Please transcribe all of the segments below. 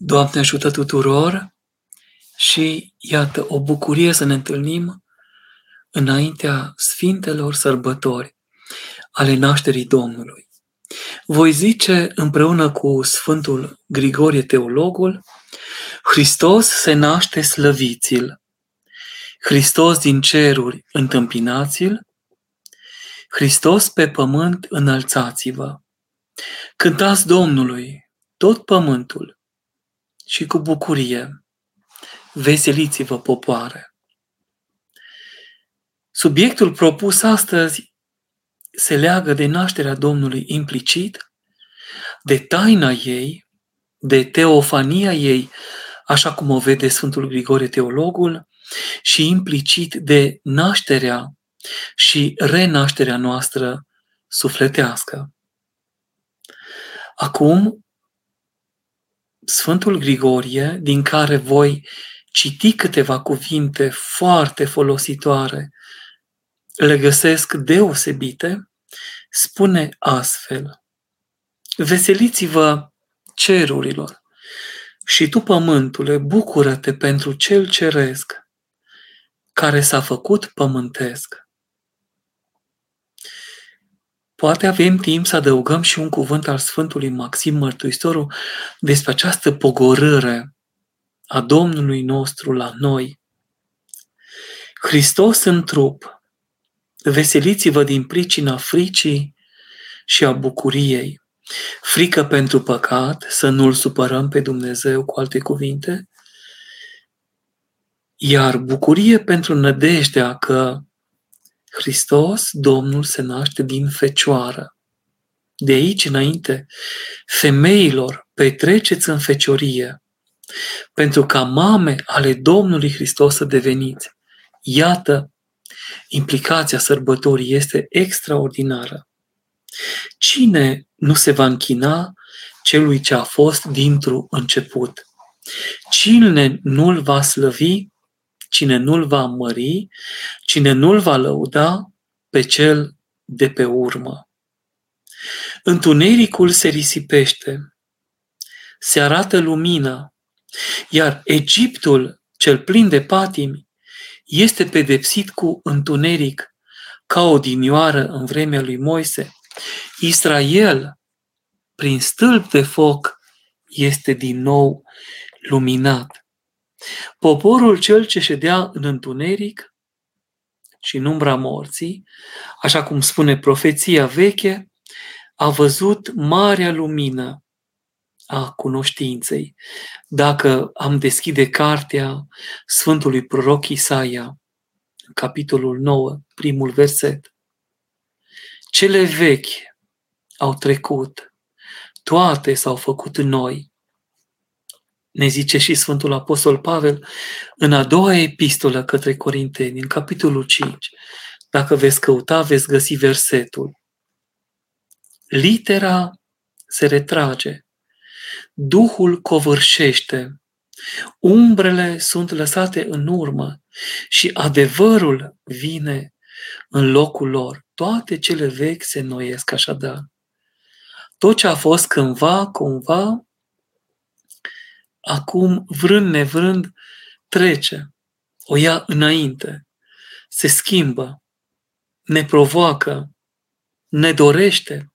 Doamne ajută tuturor și iată o bucurie să ne întâlnim înaintea Sfintelor Sărbători ale nașterii Domnului. Voi zice împreună cu Sfântul Grigorie Teologul, Hristos se naște slăviți-l, Hristos din ceruri întâmpinați-l, Hristos pe pământ înălțați-vă. Cântați Domnului tot pământul, și cu bucurie. Veseliți-vă, popoare! Subiectul propus astăzi se leagă de nașterea Domnului implicit, de taina ei, de teofania ei, așa cum o vede Sfântul Grigore Teologul, și implicit de nașterea și renașterea noastră sufletească. Acum Sfântul Grigorie, din care voi citi câteva cuvinte foarte folositoare, le găsesc deosebite, spune astfel, Veseliți-vă cerurilor și tu, pământule, bucură-te pentru cel ceresc care s-a făcut pământesc. Poate avem timp să adăugăm și un cuvânt al Sfântului Maxim Mărturisitorul despre această pogorâre a Domnului nostru la noi. Hristos în trup, veseliți-vă din pricina fricii și a bucuriei. Frică pentru păcat, să nu-L supărăm pe Dumnezeu, cu alte cuvinte, iar bucurie pentru nădejdea că Hristos, Domnul, se naște din fecioară. De aici înainte, femeilor, petreceți în feciorie, pentru ca mame ale Domnului Hristos să deveniți. Iată, implicația sărbătorii este extraordinară. Cine nu se va închina celui ce a fost dintr-un început? Cine nu-l va slăvi Cine nu-l va mări, cine nu-l va lăuda pe cel de pe urmă. Întunericul se risipește, se arată lumina, iar Egiptul, cel plin de patimi, este pedepsit cu întuneric, ca o dinioară în vremea lui Moise. Israel, prin stâlp de foc, este din nou luminat. Poporul cel ce ședea în întuneric și în umbra morții, așa cum spune profeția veche, a văzut marea lumină a cunoștinței. Dacă am deschide cartea Sfântului Proroc Isaia, capitolul 9, primul verset. Cele vechi au trecut, toate s-au făcut noi ne zice și Sfântul Apostol Pavel în a doua epistolă către Corinteni, în capitolul 5. Dacă veți căuta, veți găsi versetul. Litera se retrage, Duhul covârșește, umbrele sunt lăsate în urmă și adevărul vine în locul lor. Toate cele vechi se noiesc așadar. Tot ce a fost cândva, cumva, acum, vrând nevrând, trece, o ia înainte, se schimbă, ne provoacă, ne dorește,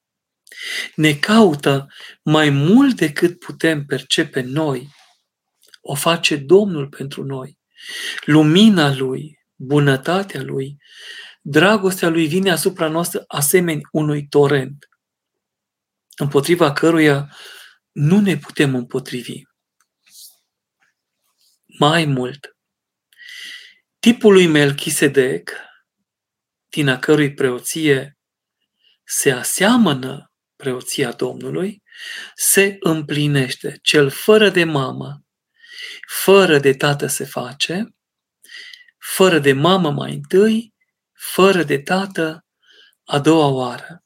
ne caută mai mult decât putem percepe noi. O face Domnul pentru noi. Lumina Lui, bunătatea Lui, dragostea Lui vine asupra noastră asemeni unui torent, împotriva căruia nu ne putem împotrivi. Mai mult, tipul lui Melchisedec, din a cărui preoție se aseamănă preoția Domnului, se împlinește. Cel fără de mamă, fără de tată se face, fără de mamă mai întâi, fără de tată a doua oară.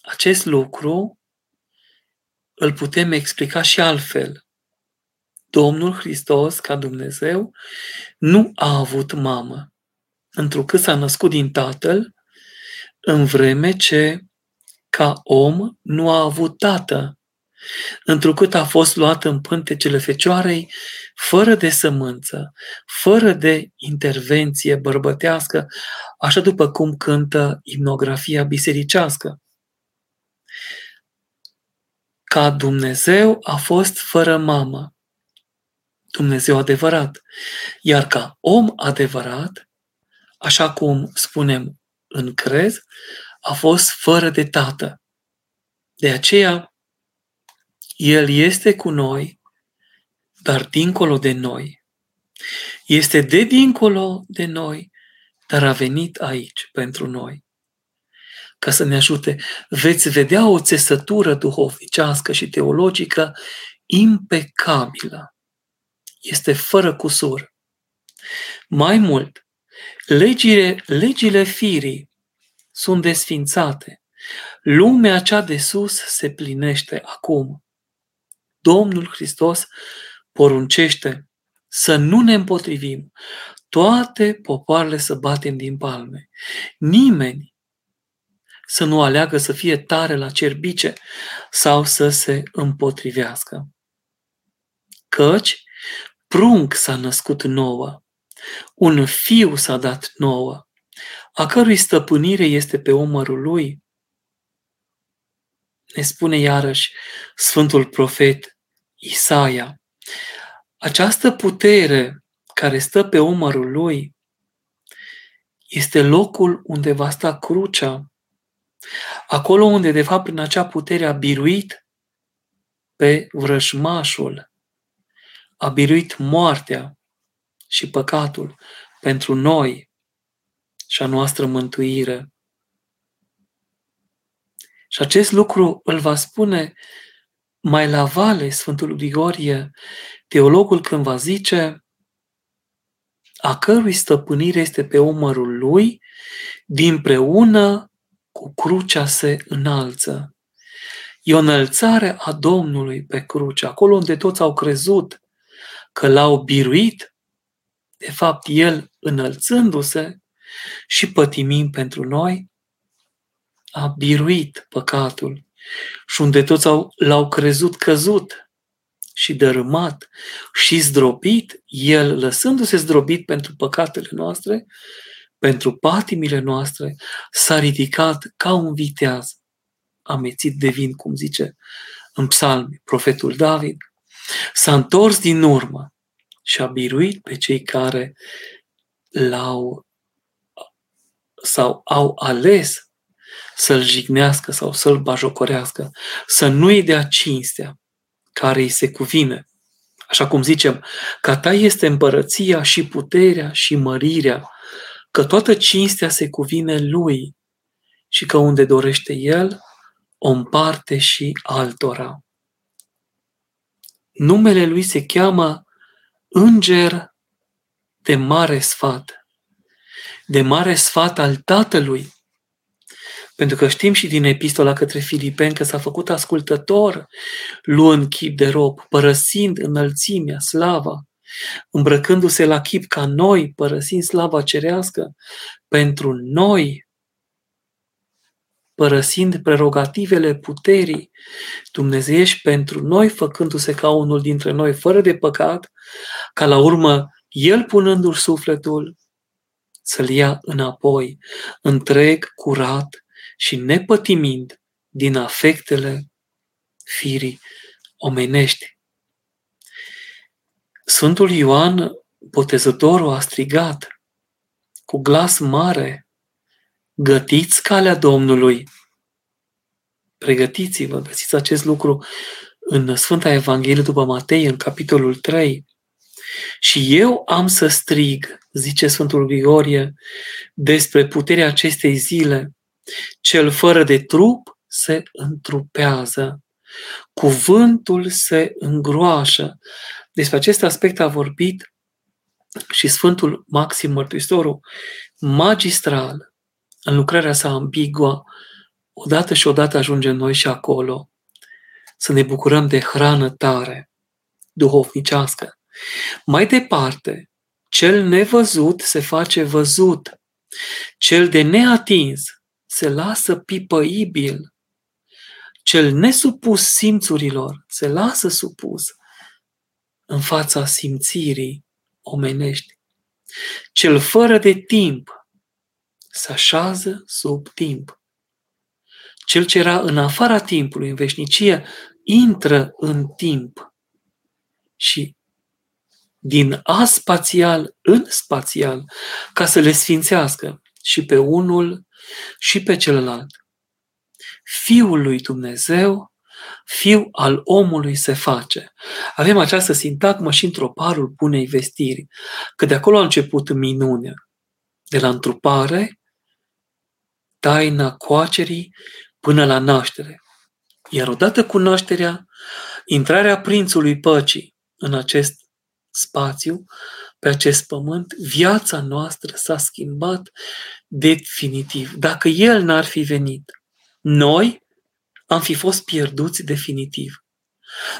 Acest lucru îl putem explica și altfel. Domnul Hristos, ca Dumnezeu, nu a avut mamă, întrucât s-a născut din Tatăl, în vreme ce, ca om, nu a avut tată, întrucât a fost luat în pântecele fecioarei, fără de sămânță, fără de intervenție bărbătească, așa după cum cântă imnografia bisericească. Ca Dumnezeu a fost fără mamă, Dumnezeu adevărat, iar ca om adevărat, așa cum spunem în crez, a fost fără de tată. De aceea, El este cu noi, dar dincolo de noi. Este de dincolo de noi, dar a venit aici pentru noi. Ca să ne ajute, veți vedea o țesătură duhovnicească și teologică impecabilă. Este fără cusur. Mai mult, legile, legile firii sunt desfințate. Lumea cea de sus se plinește acum. Domnul Hristos poruncește să nu ne împotrivim, toate popoarele să batem din palme. Nimeni să nu aleagă să fie tare la cerbice sau să se împotrivească. Căci prunc s-a născut nouă, un fiu s-a dat nouă, a cărui stăpânire este pe umărul lui. Ne spune iarăși Sfântul Profet Isaia, această putere care stă pe umărul lui este locul unde va sta crucea, acolo unde, de fapt, prin acea putere a biruit pe vrăjmașul, a biruit moartea și păcatul pentru noi, și a noastră mântuire. Și acest lucru îl va spune mai la vale Sfântul Grigorie, teologul când va zice a cărui stăpânire este pe umărul lui, dinpreună cu crucea se înalță. E o înălțare a Domnului pe cruce, acolo unde toți au crezut că l-au biruit, de fapt, El, înălțându-se, și pătimim pentru noi, a biruit păcatul. Și unde toți au, l-au crezut căzut și dărâmat și zdrobit, el lăsându-se zdrobit pentru păcatele noastre, pentru patimile noastre, s-a ridicat ca un viteaz, amețit de vin, cum zice în psalmi profetul David, s-a întors din urmă și a biruit pe cei care l-au sau au ales să-l jignească sau să-l bajocorească, să nu-i dea cinstea care îi se cuvine. Așa cum zicem, ca ta este împărăția și puterea și mărirea, că toată cinstea se cuvine lui și că unde dorește el, o împarte și altora. Numele lui se cheamă Înger de mare sfat de mare sfat al Tatălui. Pentru că știm și din epistola către Filipeni că s-a făcut ascultător, luând chip de rob, părăsind înălțimea, slava, îmbrăcându-se la chip ca noi, părăsind slava cerească, pentru noi, părăsind prerogativele puterii dumnezeiești pentru noi, făcându-se ca unul dintre noi, fără de păcat, ca la urmă, El punându-și sufletul să-l ia înapoi, întreg, curat și nepătimind din afectele firii omenești. Sfântul Ioan, botezătorul, a strigat cu glas mare, gătiți calea Domnului. Pregătiți-vă, găsiți acest lucru în Sfânta Evanghelie după Matei, în capitolul 3. Și eu am să strig, zice Sfântul Grigorie, despre puterea acestei zile. Cel fără de trup se întrupează. Cuvântul se îngroașă. Despre acest aspect a vorbit și Sfântul Maxim Mărturisitorul, magistral, în lucrarea sa ambiguă, odată și odată ajungem noi și acolo, să ne bucurăm de hrană tare, duhovnicească, mai departe, cel nevăzut se face văzut, cel de neatins se lasă pipăibil, cel nesupus simțurilor se lasă supus în fața simțirii omenești. Cel fără de timp se așează sub timp. Cel ce era în afara timpului, în veșnicie, intră în timp și din aspațial în spațial, ca să le sfințească și pe unul și pe celălalt. Fiul lui Dumnezeu, fiu al omului se face. Avem această sintagmă și într-o parul bunei vestiri, că de acolo a început minunea. De la întrupare, taina coacerii până la naștere. Iar odată cu nașterea, intrarea prințului păcii în acest spațiu, pe acest pământ, viața noastră s-a schimbat definitiv. Dacă El n-ar fi venit, noi am fi fost pierduți definitiv.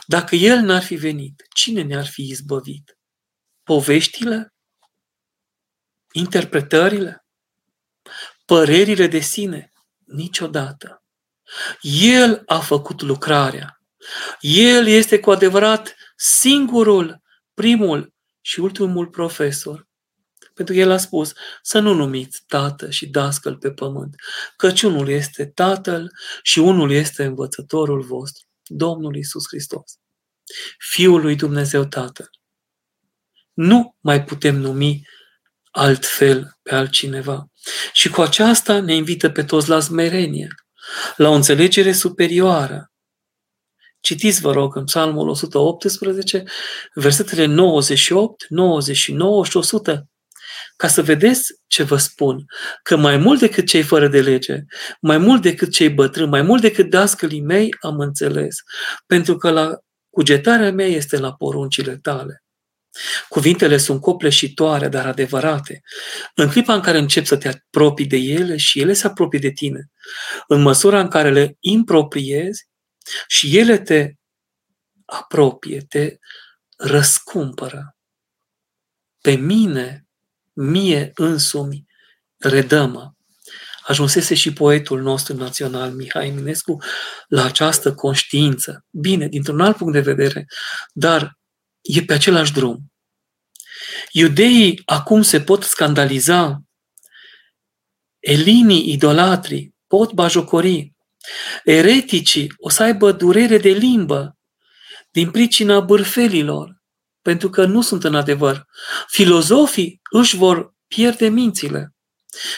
Dacă El n-ar fi venit, cine ne-ar fi izbăvit? Poveștile? Interpretările? Părerile de sine? Niciodată. El a făcut lucrarea. El este cu adevărat singurul, primul și ultimul profesor. Pentru că el a spus să nu numiți tată și dascăl pe pământ, căci unul este tatăl și unul este învățătorul vostru, Domnul Isus Hristos, Fiul lui Dumnezeu Tatăl. Nu mai putem numi altfel pe altcineva. Și cu aceasta ne invită pe toți la smerenie, la o înțelegere superioară. Citiți, vă rog, în Psalmul 118, versetele 98, 99 și 100, ca să vedeți ce vă spun, că mai mult decât cei fără de lege, mai mult decât cei bătrâni, mai mult decât dascălii mei, am înțeles, pentru că la cugetarea mea este la poruncile tale. Cuvintele sunt copleșitoare, dar adevărate. În clipa în care începi să te apropii de ele și ele se apropie de tine, în măsura în care le impropriezi și ele te apropie, te răscumpără. Pe mine, mie însumi, redămă. Ajunsese și poetul nostru național, Mihai Eminescu, la această conștiință. Bine, dintr-un alt punct de vedere, dar e pe același drum. Iudeii acum se pot scandaliza, elinii idolatrii pot bajocori, ereticii o să aibă durere de limbă din pricina bârfelilor, pentru că nu sunt în adevăr. Filozofii își vor pierde mințile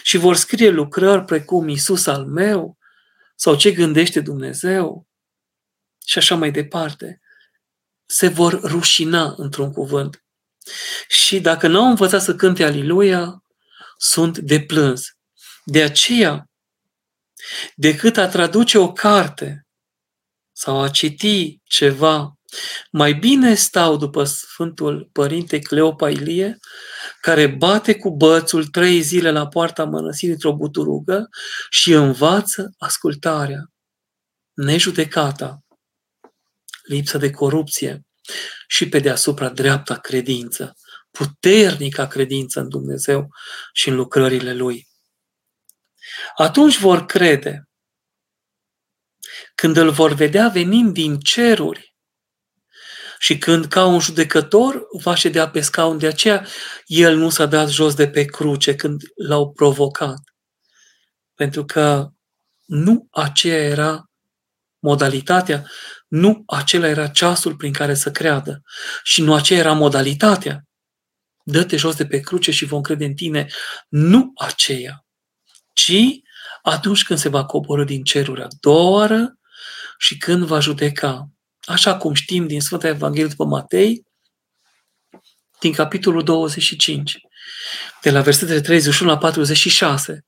și vor scrie lucrări precum Isus al meu sau ce gândește Dumnezeu și așa mai departe se vor rușina într-un cuvânt. Și dacă n-au învățat să cânte Aliluia, sunt de plâns. De aceea, decât a traduce o carte sau a citi ceva, mai bine stau după Sfântul Părinte Cleopa Ilie, care bate cu bățul trei zile la poarta mănăsirii într-o buturugă și învață ascultarea, nejudecata, lipsă de corupție și pe deasupra dreapta credință, puternica credință în Dumnezeu și în lucrările Lui. Atunci vor crede, când îl vor vedea venind din ceruri și când ca un judecător va ședea pe scaun, de aceea el nu s-a dat jos de pe cruce când l-au provocat. Pentru că nu aceea era modalitatea nu acela era ceasul prin care să creadă și nu aceea era modalitatea. Dă-te jos de pe cruce și vom crede în tine. Nu aceea, ci atunci când se va coborâ din ceruri a doua oară și când va judeca. Așa cum știm din Sfânta Evanghelie după Matei, din capitolul 25, de la versetele 31 la 46,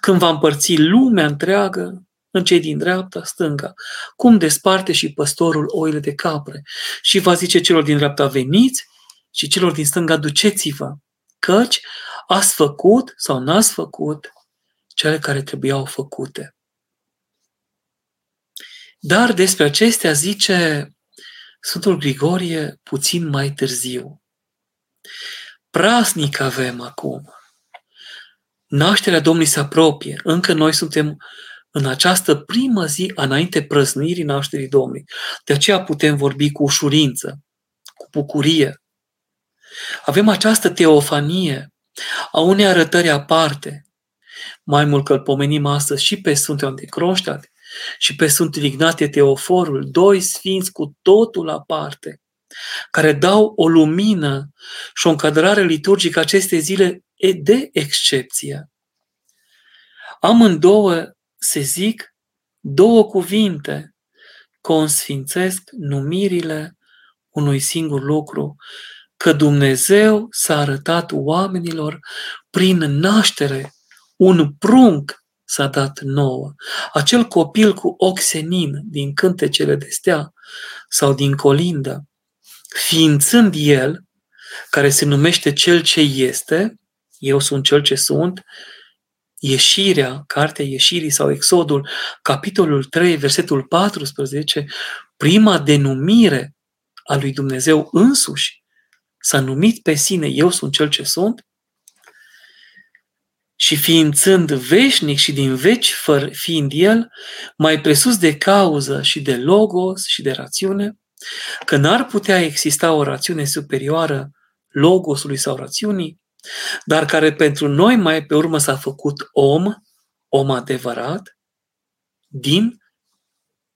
când va împărți lumea întreagă în cei din dreapta, stânga, cum desparte și păstorul oile de capre. Și va zice celor din dreapta, veniți, și celor din stânga, duceți-vă, căci ați făcut sau n-ați făcut cele care trebuiau făcute. Dar despre acestea zice Sfântul Grigorie puțin mai târziu. Prasnic avem acum. Nașterea Domnului se apropie. Încă noi suntem în această primă zi înainte prăznuirii nașterii Domnului. De aceea putem vorbi cu ușurință, cu bucurie. Avem această teofanie a unei arătări aparte. Mai mult că îl pomenim astăzi și pe Sfântul Anticroștat și pe Sfântul Ignatie Teoforul, doi sfinți cu totul aparte, care dau o lumină și o încadrare liturgică aceste zile de excepție. Amândouă se zic două cuvinte, consfințesc numirile unui singur lucru, că Dumnezeu s-a arătat oamenilor prin naștere, un prunc s-a dat nouă. Acel copil cu ochi senin din cântecele de stea sau din colindă, ființând el, care se numește cel ce este, eu sunt cel ce sunt, Ieșirea, cartea Ieșirii sau Exodul, capitolul 3, versetul 14, prima denumire a lui Dumnezeu însuși, s-a numit pe sine, eu sunt cel ce sunt, și ființând veșnic și din veci fiind el, mai presus de cauză și de logos și de rațiune, că n-ar putea exista o rațiune superioară logosului sau rațiunii, dar care pentru noi mai pe urmă s-a făcut om, om adevărat, din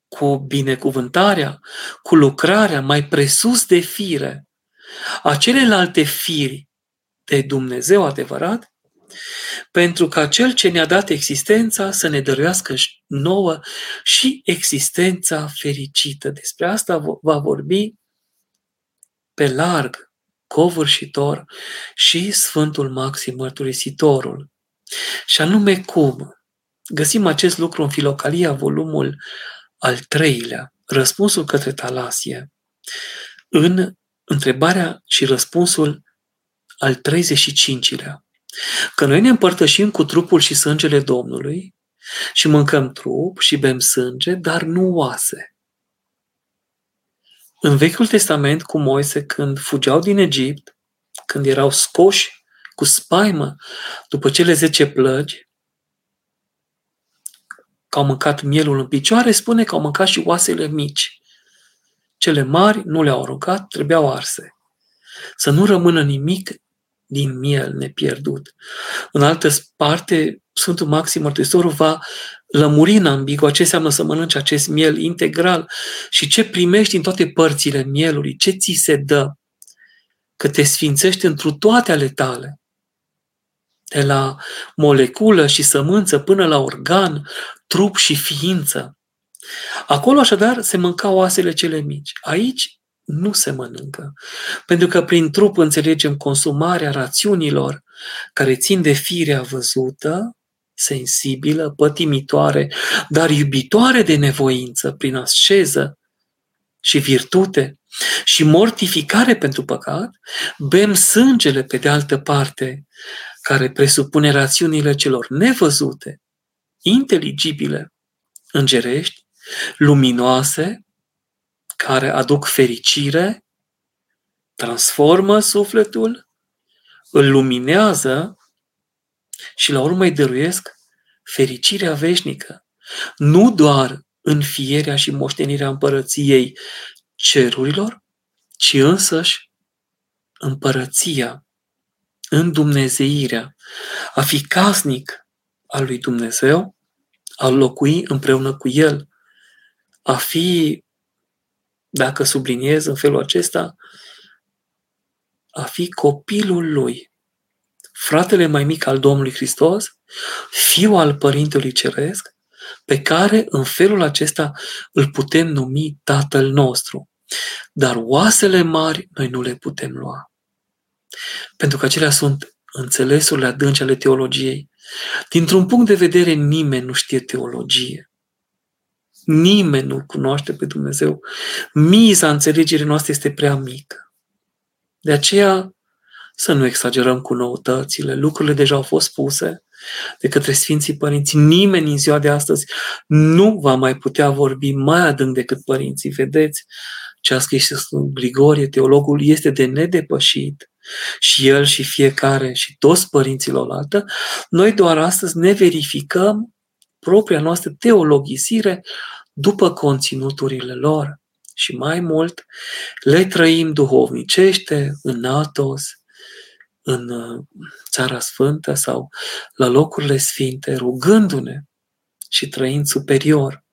cu binecuvântarea, cu lucrarea mai presus de fire a celelalte firi de Dumnezeu adevărat, pentru ca Cel ce ne-a dat existența să ne dăruiască nouă și existența fericită. Despre asta va vorbi pe larg covârșitor și Sfântul Maxim Mărturisitorul. Și anume cum? Găsim acest lucru în Filocalia, volumul al treilea, răspunsul către Talasie, în întrebarea și răspunsul al 35-lea. Că noi ne împărtășim cu trupul și sângele Domnului și mâncăm trup și bem sânge, dar nu oase. În Vechiul Testament, cu Moise, când fugeau din Egipt, când erau scoși cu spaimă după cele zece plăgi, că au mâncat mielul în picioare, spune că au mâncat și oasele mici. Cele mari nu le-au aruncat, trebuiau arse. Să nu rămână nimic din miel nepierdut. În altă parte, Sfântul Maxim Mărturisitorul va lămuri în ambigu ce înseamnă să mănânci acest miel integral și ce primești în toate părțile mielului, ce ți se dă, că te sfințești întru toate ale tale. De la moleculă și sămânță până la organ, trup și ființă. Acolo așadar se mâncau oasele cele mici. Aici nu se mănâncă. Pentru că prin trup înțelegem consumarea rațiunilor care țin de firea văzută, sensibilă, pătimitoare, dar iubitoare de nevoință, prin asceză și virtute și mortificare pentru păcat, bem sângele pe de altă parte, care presupune rațiunile celor nevăzute, inteligibile, îngerești, luminoase, care aduc fericire, transformă sufletul, îl luminează și la urmă îi dăruiesc fericirea veșnică. Nu doar în fierea și moștenirea împărăției cerurilor, ci însăși împărăția, în Dumnezeirea, a fi casnic al lui Dumnezeu, a locui împreună cu El, a fi, dacă subliniez în felul acesta, a fi copilul Lui, fratele mai mic al Domnului Hristos, fiul al Părintelui Ceresc, pe care în felul acesta îl putem numi Tatăl nostru. Dar oasele mari noi nu le putem lua. Pentru că acelea sunt înțelesurile adânci ale teologiei. Dintr-un punct de vedere, nimeni nu știe teologie. Nimeni nu cunoaște pe Dumnezeu. Miza înțelegerii noastre este prea mică. De aceea, să nu exagerăm cu noutățile. Lucrurile deja au fost spuse de către Sfinții Părinți. Nimeni în ziua de astăzi nu va mai putea vorbi mai adânc decât părinții. Vedeți ce a scris Grigorie, teologul, este de nedepășit și el și fiecare și toți părinților altă. Noi doar astăzi ne verificăm propria noastră teologisire după conținuturile lor. Și mai mult, le trăim duhovnicește în Atos, în uh, Țara Sfântă sau la locurile sfinte, rugându-ne și trăind superior.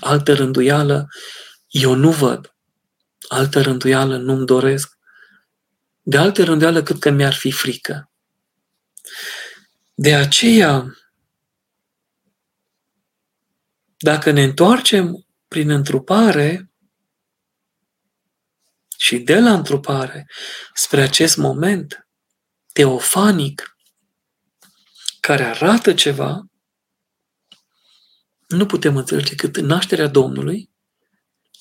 Altă rânduială eu nu văd. Altă rânduială nu-mi doresc. De altă rânduială cât că mi-ar fi frică. De aceea, dacă ne întoarcem prin întrupare și de la întrupare spre acest moment teofanic care arată ceva, nu putem înțelege cât nașterea Domnului,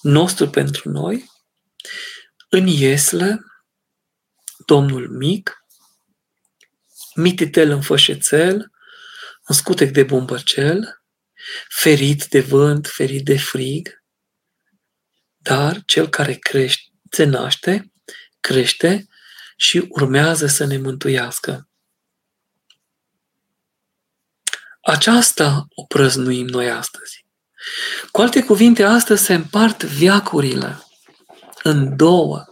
nostru pentru noi, în Iesle, Domnul mic, mititel în fășețel, în scutec de bumbăcel, ferit de vânt, ferit de frig, dar cel care crește, se naște, crește și urmează să ne mântuiască. Aceasta o prăznuim noi astăzi. Cu alte cuvinte, astăzi se împart viacurile în două.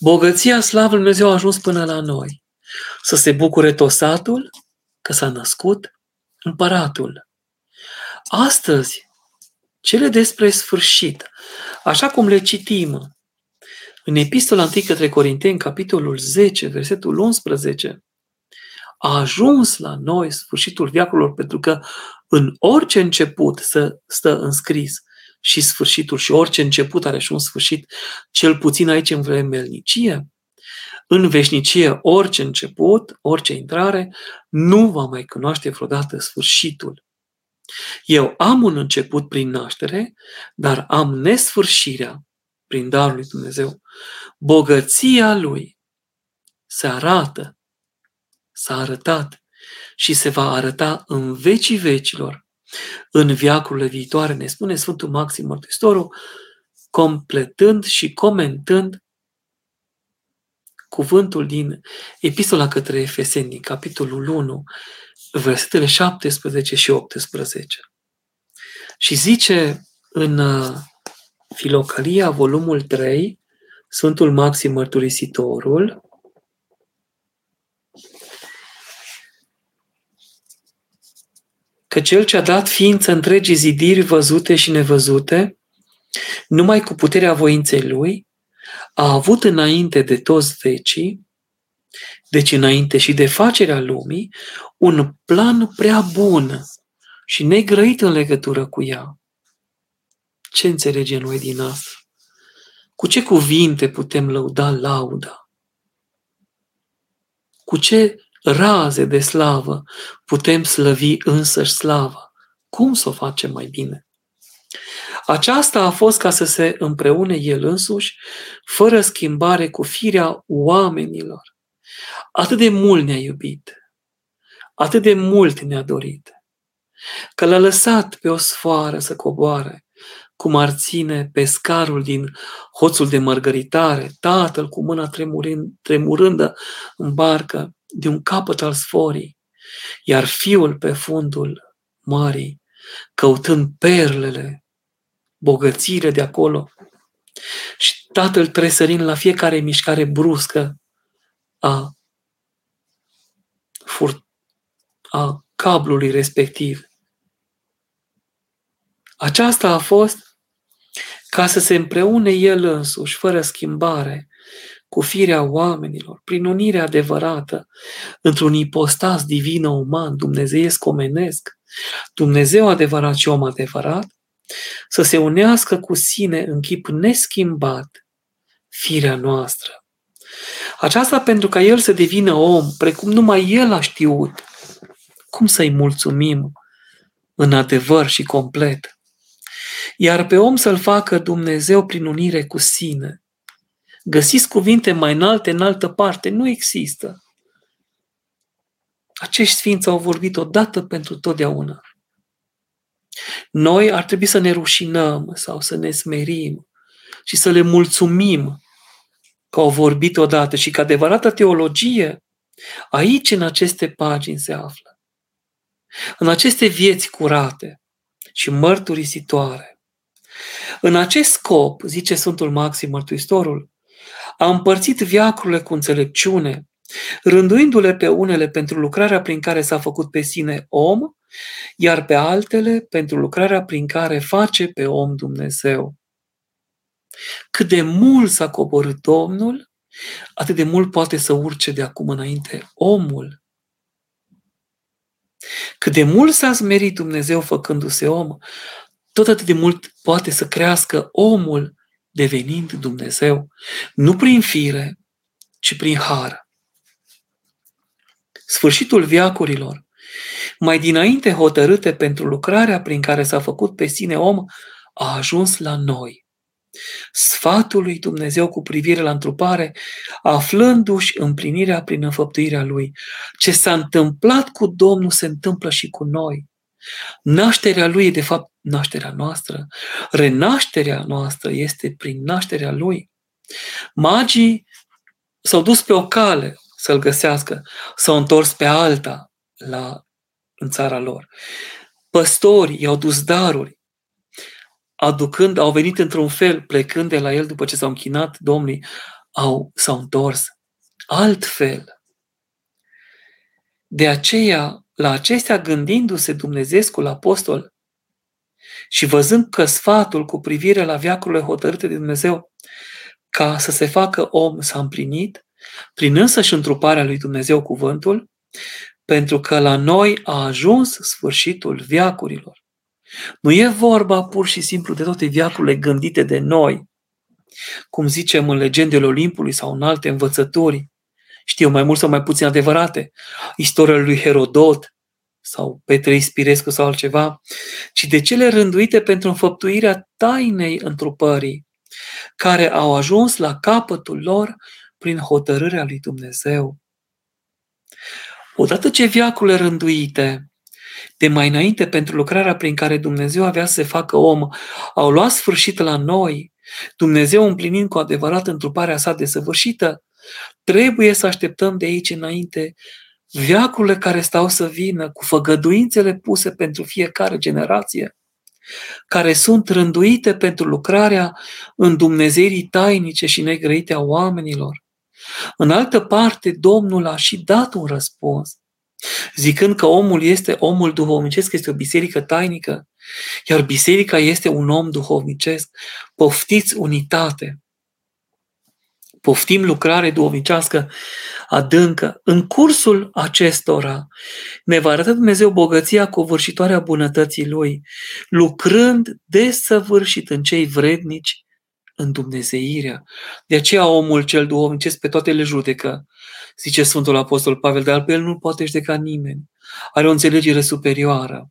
Bogăția, slavă Lui Dumnezeu, a ajuns până la noi. Să se bucure tosatul că s-a născut împăratul. Astăzi, cele despre sfârșit, așa cum le citim în Epistola 1 către Corinteni, capitolul 10, versetul 11, a ajuns la noi sfârșitul viacurilor, pentru că în orice început să stă înscris și sfârșitul și orice început are și un sfârșit, cel puțin aici în vremelnicie, în veșnicie orice început, orice intrare, nu va mai cunoaște vreodată sfârșitul. Eu am un început prin naștere, dar am nesfârșirea prin darul lui Dumnezeu. Bogăția lui se arată s-a arătat și se va arăta în vecii vecilor, în viacurile viitoare, ne spune Sfântul Maxim Mărturistorul, completând și comentând cuvântul din Epistola către Efeseni, din capitolul 1, versetele 17 și 18. Și zice în uh, Filocalia, volumul 3, Sfântul Maxim Mărturisitorul, că cel ce a dat ființă întregii zidiri văzute și nevăzute, numai cu puterea voinței lui, a avut înainte de toți vecii, deci înainte și de facerea lumii, un plan prea bun și negrăit în legătură cu ea. Ce înțelegem noi din asta? Cu ce cuvinte putem lăuda lauda? Cu ce raze de slavă, putem slăvi însăși slava. Cum să o facem mai bine? Aceasta a fost ca să se împreune el însuși, fără schimbare cu firea oamenilor. Atât de mult ne-a iubit, atât de mult ne-a dorit, că l-a lăsat pe o sfoară să coboare, cum ar ține pescarul din hoțul de mărgăritare, tatăl cu mâna tremurând, tremurândă în barcă, de un capăt al sforii, iar fiul pe fundul mării, căutând perlele, bogățire de acolo, și tatăl tresărind la fiecare mișcare bruscă a, fur, a cablului respectiv. Aceasta a fost ca să se împreune el însuși, fără schimbare, cu firea oamenilor, prin unirea adevărată, într-un ipostas divină uman, dumnezeiesc omenesc, Dumnezeu adevărat și om adevărat, să se unească cu sine în chip neschimbat firea noastră. Aceasta pentru ca El să devină om, precum numai El a știut. Cum să-i mulțumim în adevăr și complet? Iar pe om să-l facă Dumnezeu prin unire cu sine, Găsiți cuvinte mai înalte în altă parte. Nu există. Acești sfinți au vorbit odată pentru totdeauna. Noi ar trebui să ne rușinăm sau să ne smerim și să le mulțumim că au vorbit odată și că adevărata teologie aici, în aceste pagini, se află. în aceste vieți curate și mărturisitoare. În acest scop, zice Sfântul Maxim Mărturisitorul, a împărțit viacurile cu înțelepciune, rânduindu-le pe unele pentru lucrarea prin care s-a făcut pe sine om, iar pe altele pentru lucrarea prin care face pe om Dumnezeu. Cât de mult s-a coborât Domnul, atât de mult poate să urce de acum înainte omul. Cât de mult s-a smerit Dumnezeu făcându-se om, tot atât de mult poate să crească omul devenind Dumnezeu, nu prin fire, ci prin har. Sfârșitul viacurilor, mai dinainte hotărâte pentru lucrarea prin care s-a făcut pe sine om, a ajuns la noi sfatul lui Dumnezeu cu privire la întrupare, aflându-și împlinirea prin înfăptuirea lui. Ce s-a întâmplat cu Domnul se întâmplă și cu noi. Nașterea lui e de fapt nașterea noastră. Renașterea noastră este prin nașterea lui. Magii s-au dus pe o cale să-l găsească, s-au întors pe alta la, în țara lor. Păstorii i-au dus daruri, aducând, au venit într-un fel, plecând de la el după ce s-au închinat Domnului, au, s-au întors altfel. De aceea, la acestea gândindu-se Dumnezeescul apostol și văzând că sfatul cu privire la viacurile hotărâte de Dumnezeu ca să se facă om s-a împlinit, prin însăși întruparea lui Dumnezeu cuvântul, pentru că la noi a ajuns sfârșitul viacurilor. Nu e vorba pur și simplu de toate viacurile gândite de noi, cum zicem în legendele Olimpului sau în alte învățături, știu mai mult sau mai puțin adevărate, istoria lui Herodot sau Petre Ispirescu sau altceva, ci de cele rânduite pentru înfăptuirea tainei întrupării, care au ajuns la capătul lor prin hotărârea lui Dumnezeu. Odată ce viacurile rânduite de mai înainte pentru lucrarea prin care Dumnezeu avea să se facă om, au luat sfârșit la noi, Dumnezeu împlinind cu adevărat întruparea sa desăvârșită, trebuie să așteptăm de aici înainte viacurile care stau să vină cu făgăduințele puse pentru fiecare generație, care sunt rânduite pentru lucrarea în Dumnezeirii tainice și negrăite a oamenilor. În altă parte, Domnul a și dat un răspuns zicând că omul este omul duhovnicesc, este o biserică tainică, iar biserica este un om duhovnicesc. Poftiți unitate. Poftim lucrare duhovnicească adâncă. În cursul acestora ne va arăta Dumnezeu bogăția covârșitoare a bunătății Lui, lucrând desăvârșit în cei vrednici în Dumnezeirea. De aceea omul cel duhovnicesc pe toate le judecă, zice Sfântul Apostol Pavel, dar pe el nu poate judeca nimeni. Are o înțelegere superioară.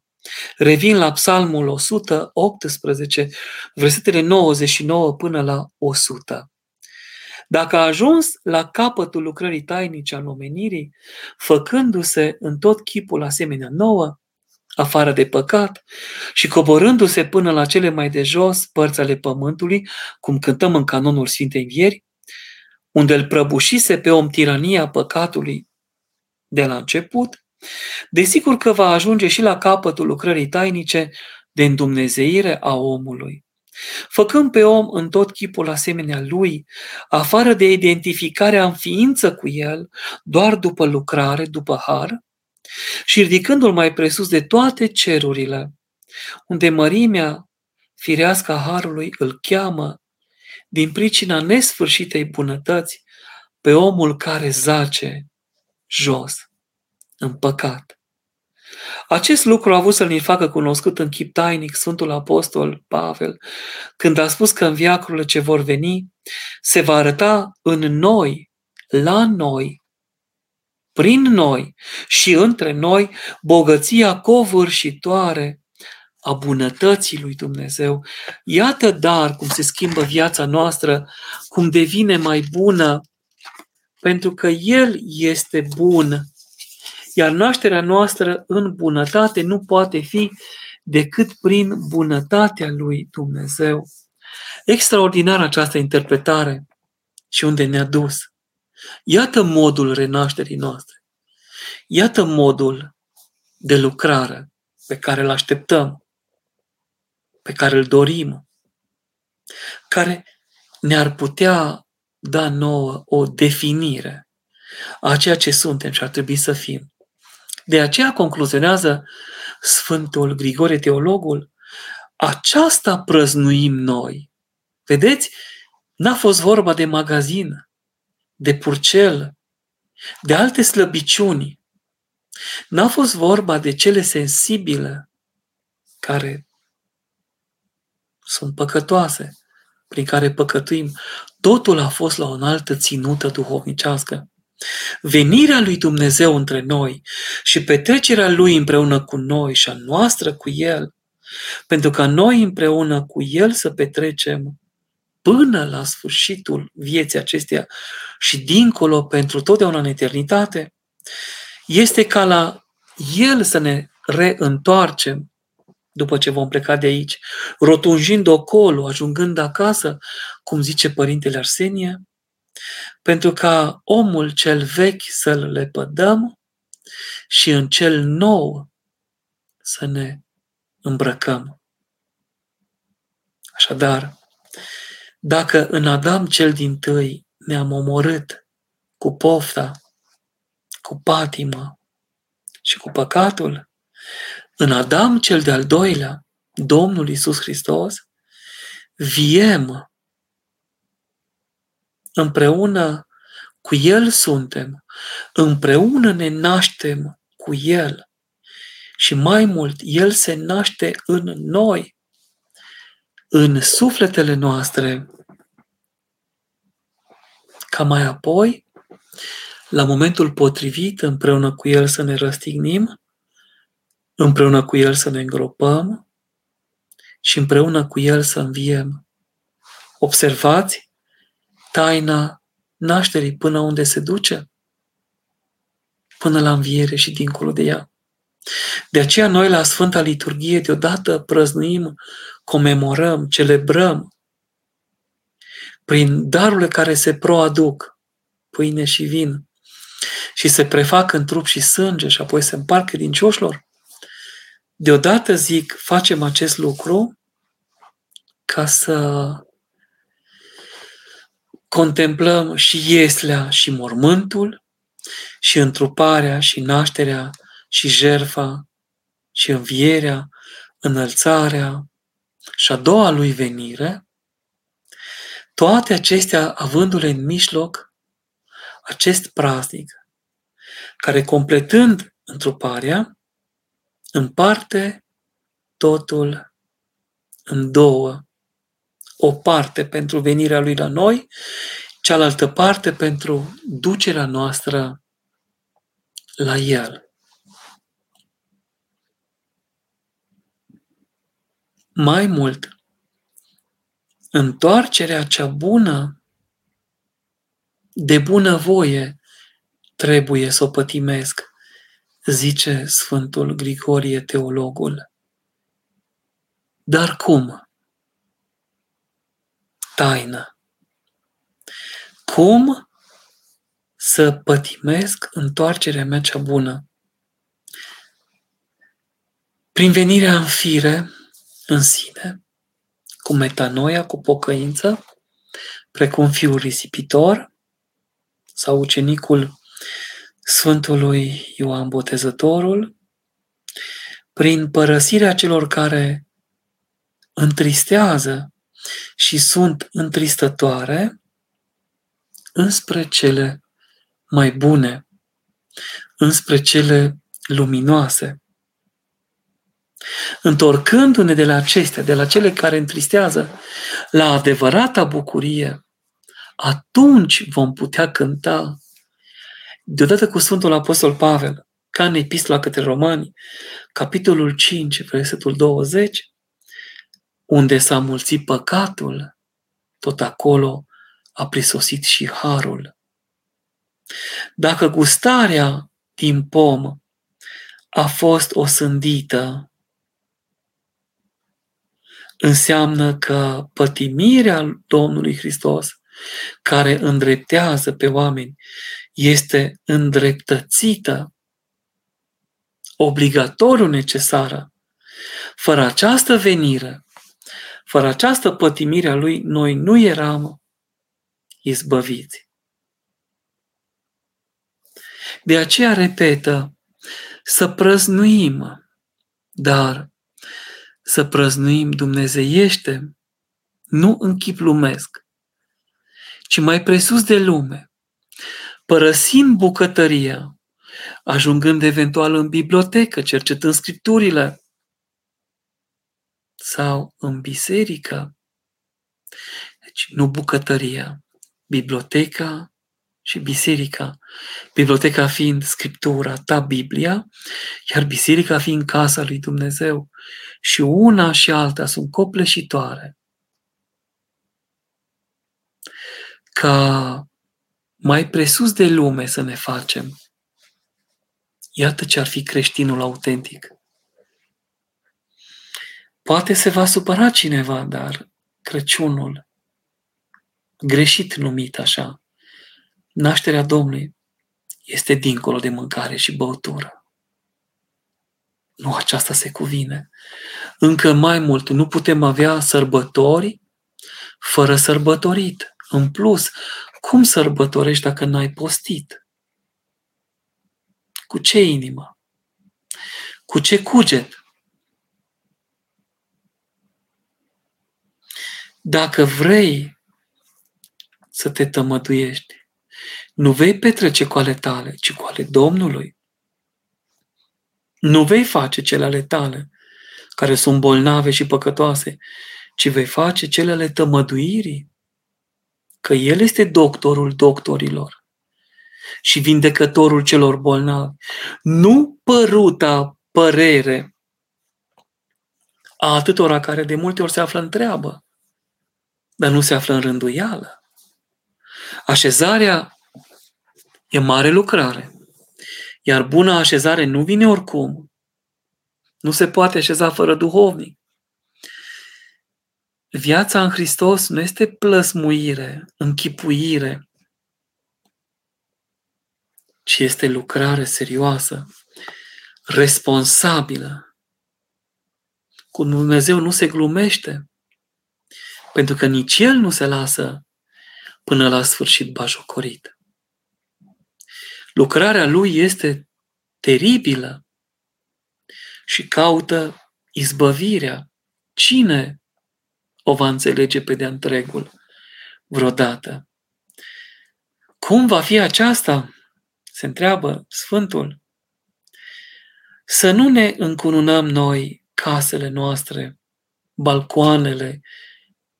Revin la Psalmul 118, versetele 99 până la 100. Dacă a ajuns la capătul lucrării tainice al omenirii, făcându-se în tot chipul asemenea nouă, afară de păcat, și coborându-se până la cele mai de jos părți ale pământului, cum cântăm în canonul Sfintei Învieri, unde îl prăbușise pe om tirania păcatului de la început, desigur că va ajunge și la capătul lucrării tainice de îndumnezeire a omului. Făcând pe om în tot chipul asemenea lui, afară de identificarea în ființă cu el, doar după lucrare, după har, și ridicându-l mai presus de toate cerurile, unde mărimea firească a harului îl cheamă din pricina nesfârșitei bunătăți pe omul care zace jos, în păcat. Acest lucru a avut să-l facă cunoscut în chip tainic Sfântul Apostol Pavel, când a spus că în viacurile ce vor veni se va arăta în noi, la noi, prin noi și între noi bogăția covârșitoare a bunătății lui Dumnezeu. Iată dar cum se schimbă viața noastră, cum devine mai bună, pentru că El este bun. Iar nașterea noastră în bunătate nu poate fi decât prin bunătatea lui Dumnezeu. Extraordinar această interpretare și unde ne-a dus. Iată modul renașterii noastre. Iată modul de lucrare pe care îl așteptăm, pe care îl dorim, care ne-ar putea da nouă o definire a ceea ce suntem și ar trebui să fim. De aceea concluzionează Sfântul Grigore Teologul, aceasta prăznuim noi. Vedeți? N-a fost vorba de magazin, de purcel, de alte slăbiciuni. N-a fost vorba de cele sensibile care sunt păcătoase, prin care păcătuim. Totul a fost la o înaltă ținută duhovnicească. Venirea lui Dumnezeu între noi și petrecerea lui împreună cu noi și a noastră cu El, pentru ca noi împreună cu El să petrecem până la sfârșitul vieții acesteia și dincolo pentru totdeauna în eternitate, este ca la El să ne reîntoarcem după ce vom pleca de aici, rotunjind ocolo, ajungând acasă, cum zice Părintele Arsenie, pentru ca omul cel vechi să-l lepădăm și în cel nou să ne îmbrăcăm. Așadar, dacă în Adam cel din tâi ne-am omorât cu pofta, cu patima și cu păcatul, în Adam cel de-al doilea, Domnul Isus Hristos, wiem împreună cu El suntem, împreună ne naștem cu El și mai mult, El se naște în noi, în sufletele noastre, ca mai apoi, la momentul potrivit, împreună cu El să ne răstignim, împreună cu El să ne îngropăm și împreună cu El să înviem. Observați taina nașterii până unde se duce, până la înviere și dincolo de ea. De aceea noi la Sfânta Liturghie deodată prăznuim, comemorăm, celebrăm prin darurile care se proaduc, pâine și vin, și se prefac în trup și sânge și apoi se împart credincioșilor, deodată zic, facem acest lucru ca să contemplăm și ieslea și mormântul, și întruparea și nașterea și jerfa și învierea, înălțarea și a doua lui venire, toate acestea avându-le în mijloc acest praznic, care completând întruparea, împarte totul în două. O parte pentru venirea lui la noi, cealaltă parte pentru ducerea noastră la el. Mai mult, întoarcerea cea bună, de bună voie, trebuie să o pătimesc, zice Sfântul Grigorie, teologul. Dar cum? Taină. Cum să pătimesc întoarcerea mea cea bună? Prin venirea în fire, în sine, cu metanoia, cu pocăință, precum fiul risipitor sau ucenicul Sfântului Ioan Botezătorul, prin părăsirea celor care întristează și sunt întristătoare, înspre cele mai bune, înspre cele luminoase. Întorcându-ne de la acestea, de la cele care întristează, la adevărata bucurie, atunci vom putea cânta deodată cu Sfântul Apostol Pavel, ca în Epistola către Romani, capitolul 5, versetul 20, unde s-a mulțit păcatul, tot acolo a prisosit și harul. Dacă gustarea din pom a fost osândită înseamnă că pătimirea Domnului Hristos, care îndreptează pe oameni, este îndreptățită obligatoriu necesară. Fără această venire, fără această pătimire a lui, noi nu eram izbăviți. De aceea repetă, să prăznuim, dar să prăznuim dumnezeiește, nu în chip lumesc, ci mai presus de lume, părăsind bucătăria, ajungând eventual în bibliotecă, cercetând scripturile, sau în biserică. Deci nu bucătăria, biblioteca și biserica. Biblioteca fiind scriptura ta, Biblia, iar biserica fiind casa lui Dumnezeu. Și una și alta sunt copleșitoare. Ca mai presus de lume să ne facem. Iată ce ar fi creștinul autentic. Poate se va supăra cineva, dar Crăciunul, greșit numit așa, nașterea Domnului, este dincolo de mâncare și băutură. Nu aceasta se cuvine. Încă mai mult, nu putem avea sărbători fără sărbătorit. În plus, cum sărbătorești dacă n-ai postit? Cu ce inimă? Cu ce cuget? Dacă vrei să te tămăduiești, nu vei petrece cu ale tale, ci cu ale Domnului. Nu vei face cele ale tale, care sunt bolnave și păcătoase, ci vei face cele ale tămăduirii, că El este doctorul doctorilor și vindecătorul celor bolnavi. Nu păruta părere a atâtora care de multe ori se află în treabă, dar nu se află în rânduială. Așezarea e mare lucrare. Iar buna așezare nu vine oricum. Nu se poate așeza fără duhovnic. Viața în Hristos nu este plăsmuire, închipuire, ci este lucrare serioasă, responsabilă. Cu Dumnezeu nu se glumește. Pentru că nici El nu se lasă până la sfârșit bajocorit. Lucrarea Lui este teribilă și caută izbăvirea. Cine o va înțelege pe de întregul vreodată? Cum va fi aceasta? Se întreabă Sfântul. Să nu ne încununăm noi casele noastre, balcoanele,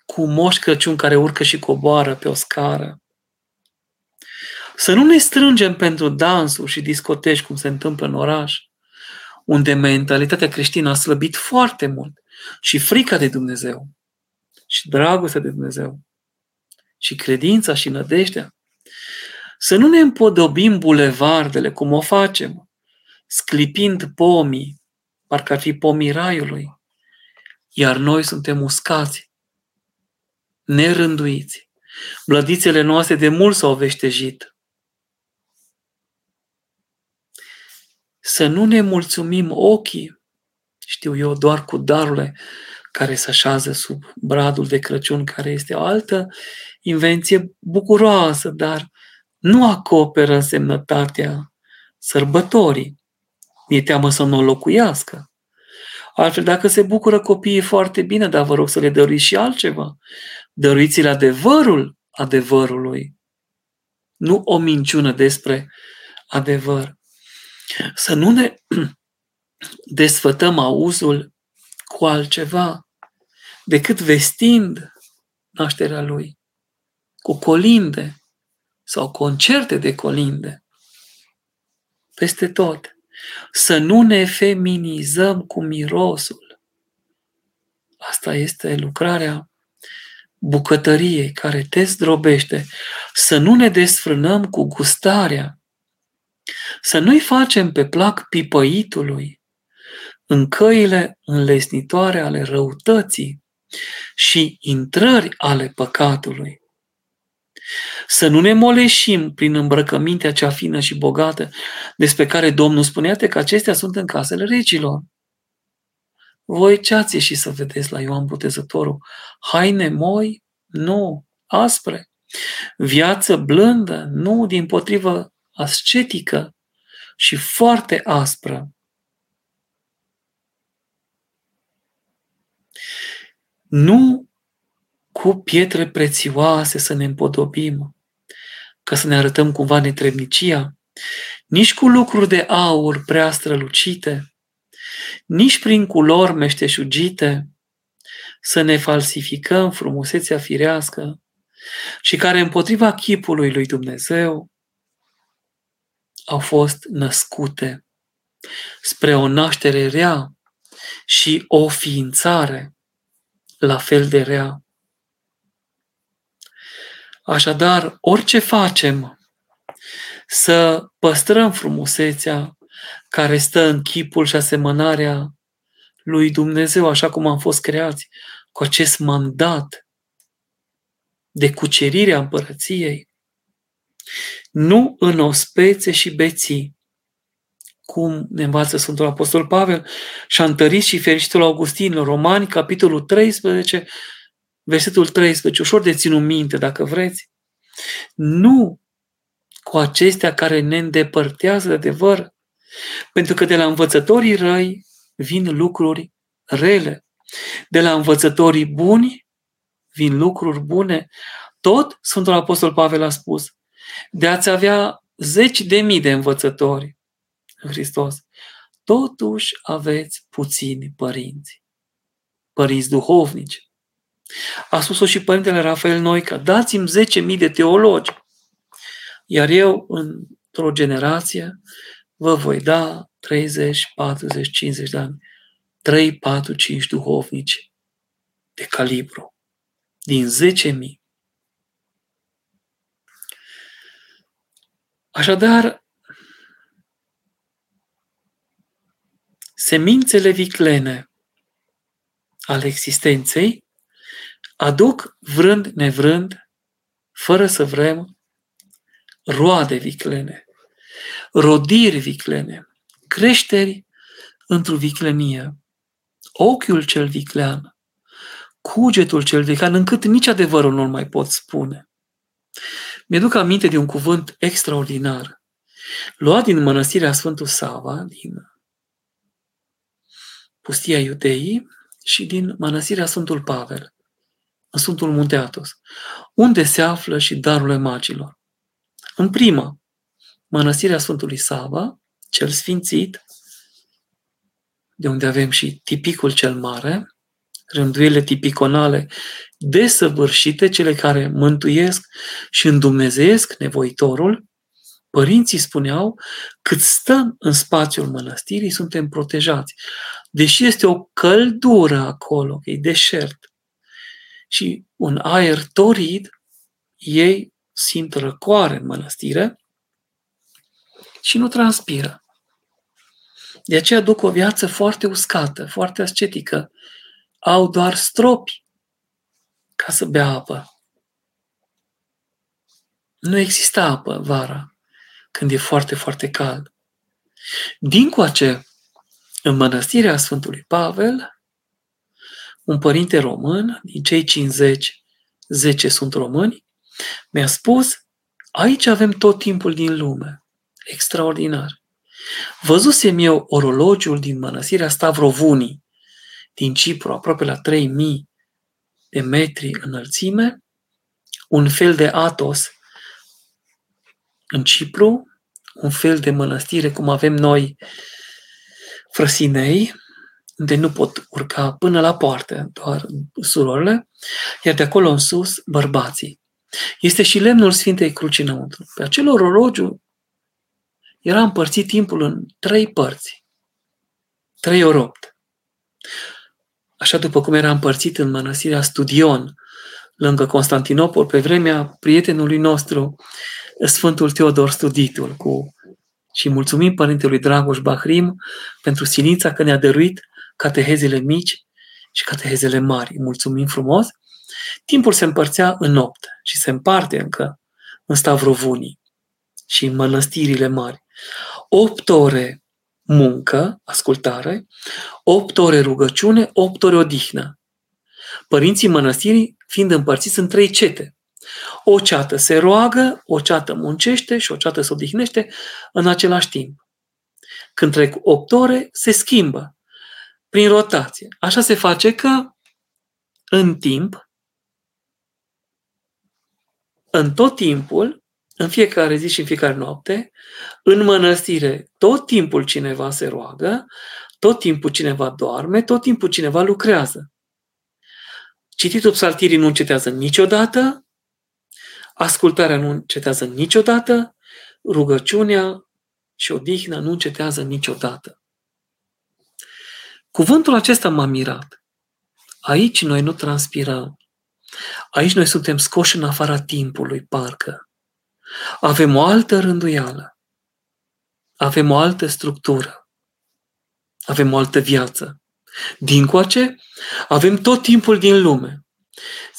cu moș Crăciun care urcă și coboară pe o scară. Să nu ne strângem pentru dansuri și discoteci, cum se întâmplă în oraș, unde mentalitatea creștină a slăbit foarte mult și frica de Dumnezeu și dragostea de Dumnezeu și credința și nădejdea. Să nu ne împodobim bulevardele cum o facem, sclipind pomii, parcă ar fi pomii raiului, iar noi suntem uscați nerânduiți. Blădițele noastre de mult s-au veștejit. Să nu ne mulțumim ochii, știu eu, doar cu darurile care se așează sub bradul de Crăciun, care este o altă invenție bucuroasă, dar nu acoperă însemnătatea sărbătorii. Mi-e teamă să nu o locuiască. Altfel, dacă se bucură copiii foarte bine, dar vă rog să le dăruiți și altceva. Dăruiți-le adevărul adevărului, nu o minciună despre adevăr. Să nu ne desfătăm auzul cu altceva decât vestind nașterea lui, cu colinde sau concerte de colinde, peste tot. Să nu ne feminizăm cu mirosul. Asta este lucrarea bucătăriei care te zdrobește. Să nu ne desfrânăm cu gustarea. Să nu-i facem pe plac pipăitului în căile înlesnitoare ale răutății și intrări ale păcatului. Să nu ne moleșim prin îmbrăcămintea cea fină și bogată despre care Domnul spunea că acestea sunt în casele regilor. Voi ce ați ieșit să vedeți la Ioan Botezătorul? Haine moi? Nu. Aspre. Viață blândă? Nu, din potrivă ascetică și foarte aspră. Nu cu pietre prețioase să ne împodobim, ca să ne arătăm cumva netrebnicia, nici cu lucruri de aur prea strălucite, nici prin culori meșteșugite, să ne falsificăm frumusețea firească și care împotriva chipului lui Dumnezeu au fost născute spre o naștere rea și o ființare la fel de rea. Așadar, orice facem, să păstrăm frumusețea care stă în chipul și asemănarea lui Dumnezeu, așa cum am fost creați, cu acest mandat de cucerire a împărăției, nu în ospețe și beții, cum ne învață Sfântul Apostol Pavel și a întărit și fericitul Augustin în Romani, capitolul 13, versetul 13, ușor de ținut minte dacă vreți. Nu cu acestea care ne îndepărtează de adevăr, pentru că de la învățătorii răi vin lucruri rele. De la învățătorii buni vin lucruri bune. Tot Sfântul Apostol Pavel a spus, de a-ți avea zeci de mii de învățători în Hristos, totuși aveți puțini părinți, părinți duhovnici. A spus-o și Părintele Rafael Noica, dați-mi 10.000 de teologi, iar eu, într-o generație, vă voi da 30, 40, 50 de ani, 3, 4, 5 duhovnici de calibru, din 10.000. Așadar, semințele viclene ale existenței aduc vrând nevrând, fără să vrem, roade viclene, rodiri viclene, creșteri într-o viclenie, ochiul cel viclean, cugetul cel viclean, încât nici adevărul nu-l mai pot spune. Mi-aduc aminte de un cuvânt extraordinar, luat din mănăstirea Sfântul Sava, din pustia Iudeii și din mănăstirea Sfântul Pavel, în Sfântul Munte Atos, unde se află și darurile magilor. În prima, mănăstirea Sfântului Sava, cel sfințit, de unde avem și tipicul cel mare, rânduiele tipiconale desăvârșite, cele care mântuiesc și îndumnezeiesc nevoitorul, părinții spuneau, cât stăm în spațiul mănăstirii, suntem protejați. Deși este o căldură acolo, că e deșert, și un aer torid, ei simt răcoare în mănăstire și nu transpiră. De aceea duc o viață foarte uscată, foarte ascetică. Au doar stropi ca să bea apă. Nu există apă vara, când e foarte, foarte cald. Din coace, în mănăstirea Sfântului Pavel, un părinte român, din cei 50, 10 sunt români, mi-a spus, aici avem tot timpul din lume. Extraordinar. Văzusem eu orologiul din mănăstirea Stavrovunii, din Cipru, aproape la 3000 de metri înălțime, un fel de atos în Cipru, un fel de mănăstire cum avem noi frăsinei, unde nu pot urca până la poartă, doar surorile, iar de acolo în sus, bărbații. Este și lemnul Sfintei Cruci înăuntru. Pe acel orologiu era împărțit timpul în trei părți, trei ori opt. Așa după cum era împărțit în mănăstirea Studion, lângă Constantinopol, pe vremea prietenului nostru, Sfântul Teodor Studitul, cu și mulțumim Părintelui Dragoș Bahrim pentru silința că ne-a dăruit catehezele mici și catehezele mari. Mulțumim frumos! Timpul se împărțea în opt și se împarte încă în Stavrovunii și în mănăstirile mari. 8 ore muncă, ascultare, 8 ore rugăciune, 8 ore odihnă. Părinții mănăstirii fiind împărțiți în trei cete. O ceată se roagă, o ceată muncește și o ceată se odihnește în același timp. Când trec 8 ore, se schimbă prin rotație. Așa se face că în timp, în tot timpul, în fiecare zi și în fiecare noapte, în mănăstire, tot timpul cineva se roagă, tot timpul cineva doarme, tot timpul cineva lucrează. Cititul psaltirii nu încetează niciodată, ascultarea nu încetează niciodată, rugăciunea și odihna nu încetează niciodată. Cuvântul acesta m-a mirat. Aici noi nu transpirăm. Aici noi suntem scoși în afara timpului, parcă. Avem o altă rânduială. Avem o altă structură. Avem o altă viață. Din coace, avem tot timpul din lume.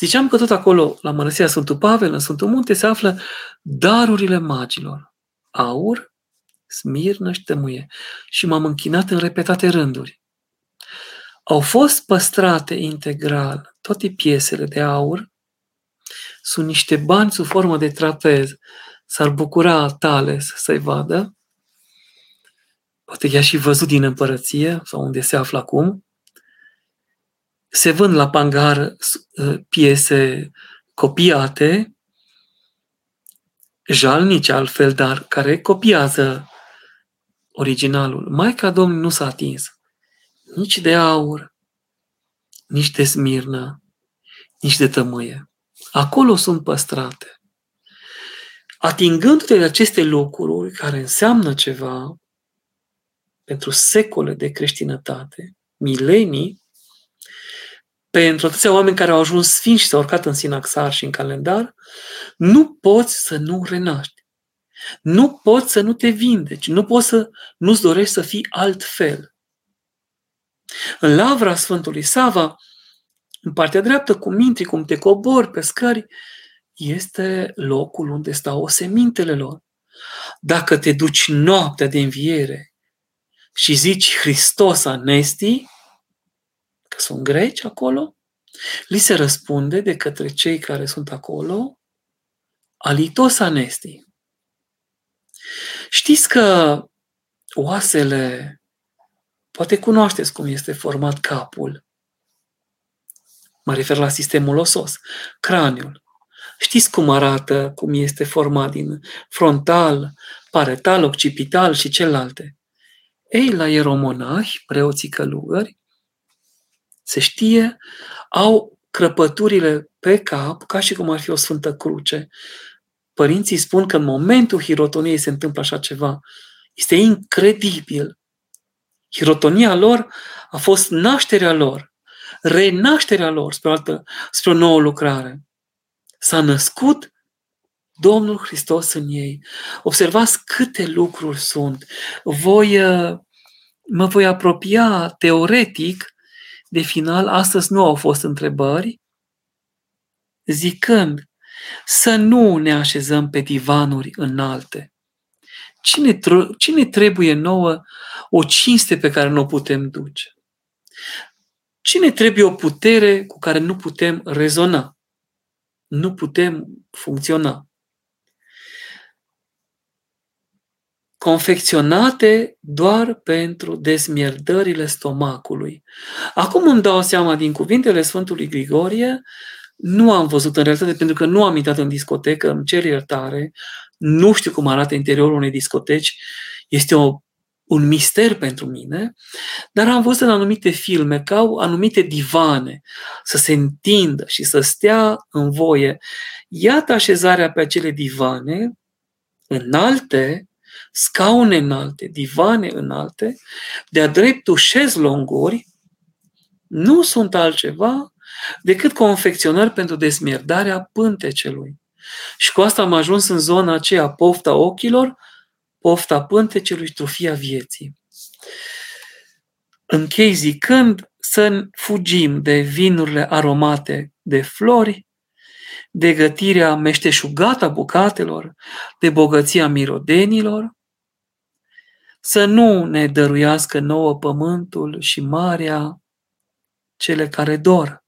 Ziceam că tot acolo, la Mănăstirea Sfântul Pavel, în Sfântul Munte, se află darurile magilor. Aur, smirnă și tămâie. Și m-am închinat în repetate rânduri. Au fost păstrate integral toate piesele de aur, sunt niște bani sub formă de trapez. S-ar bucura Tales să-i vadă. Poate i-a și văzut din împărăție sau unde se află acum. Se vând la pangar uh, piese copiate, jalnice altfel, dar care copiază originalul. Maica Domnului nu s-a atins nici de aur, nici de smirnă, nici de tămâie. Acolo sunt păstrate. Atingându-te de aceste lucruri care înseamnă ceva pentru secole de creștinătate, milenii, pentru atâția oameni care au ajuns sfinți și s-au urcat în sinaxar și în calendar, nu poți să nu renaști. Nu poți să nu te vindeci, nu poți să nu-ți dorești să fii altfel. În lavra Sfântului Sava, în partea dreaptă, cu mintri, cum te cobori pe scări, este locul unde stau semintele lor. Dacă te duci noaptea de înviere și zici Hristos anesti, că sunt greci acolo, li se răspunde de către cei care sunt acolo, alitos anesti. Știți că oasele Poate cunoașteți cum este format capul. Mă refer la sistemul osos, craniul. Știți cum arată, cum este format din frontal, paretal, occipital și celelalte. Ei, la ieromonahi, preoții călugări, se știe, au crăpăturile pe cap ca și cum ar fi o sfântă cruce. Părinții spun că în momentul hirotoniei se întâmplă așa ceva. Este incredibil. Hirotonia lor a fost nașterea lor, renașterea lor spre o, altă, spre o nouă lucrare. S-a născut Domnul Hristos în ei. Observați câte lucruri sunt. Voi, uh, mă voi apropia teoretic de final. Astăzi nu au fost întrebări, zicând să nu ne așezăm pe divanuri înalte. Cine, cine trebuie nouă o cinste pe care nu o putem duce? Cine trebuie o putere cu care nu putem rezona? Nu putem funcționa. Confecționate doar pentru desmierdările stomacului. Acum îmi dau seama din cuvintele Sfântului Grigorie, nu am văzut în realitate pentru că nu am intrat în discotecă, îmi cer iertare, nu știu cum arată interiorul unei discoteci, este o, un mister pentru mine, dar am văzut în anumite filme că au anumite divane să se întindă și să stea în voie. Iată așezarea pe acele divane înalte, scaune înalte, divane înalte, de-a dreptul șezlonguri, nu sunt altceva decât confecționări pentru desmierdarea pântecelui. Și cu asta am ajuns în zona aceea, pofta ochilor, pofta pântecelui și trufia vieții. Închei zicând să fugim de vinurile aromate de flori, de gătirea meșteșugată a bucatelor, de bogăția mirodenilor, să nu ne dăruiască nouă pământul și marea cele care dor,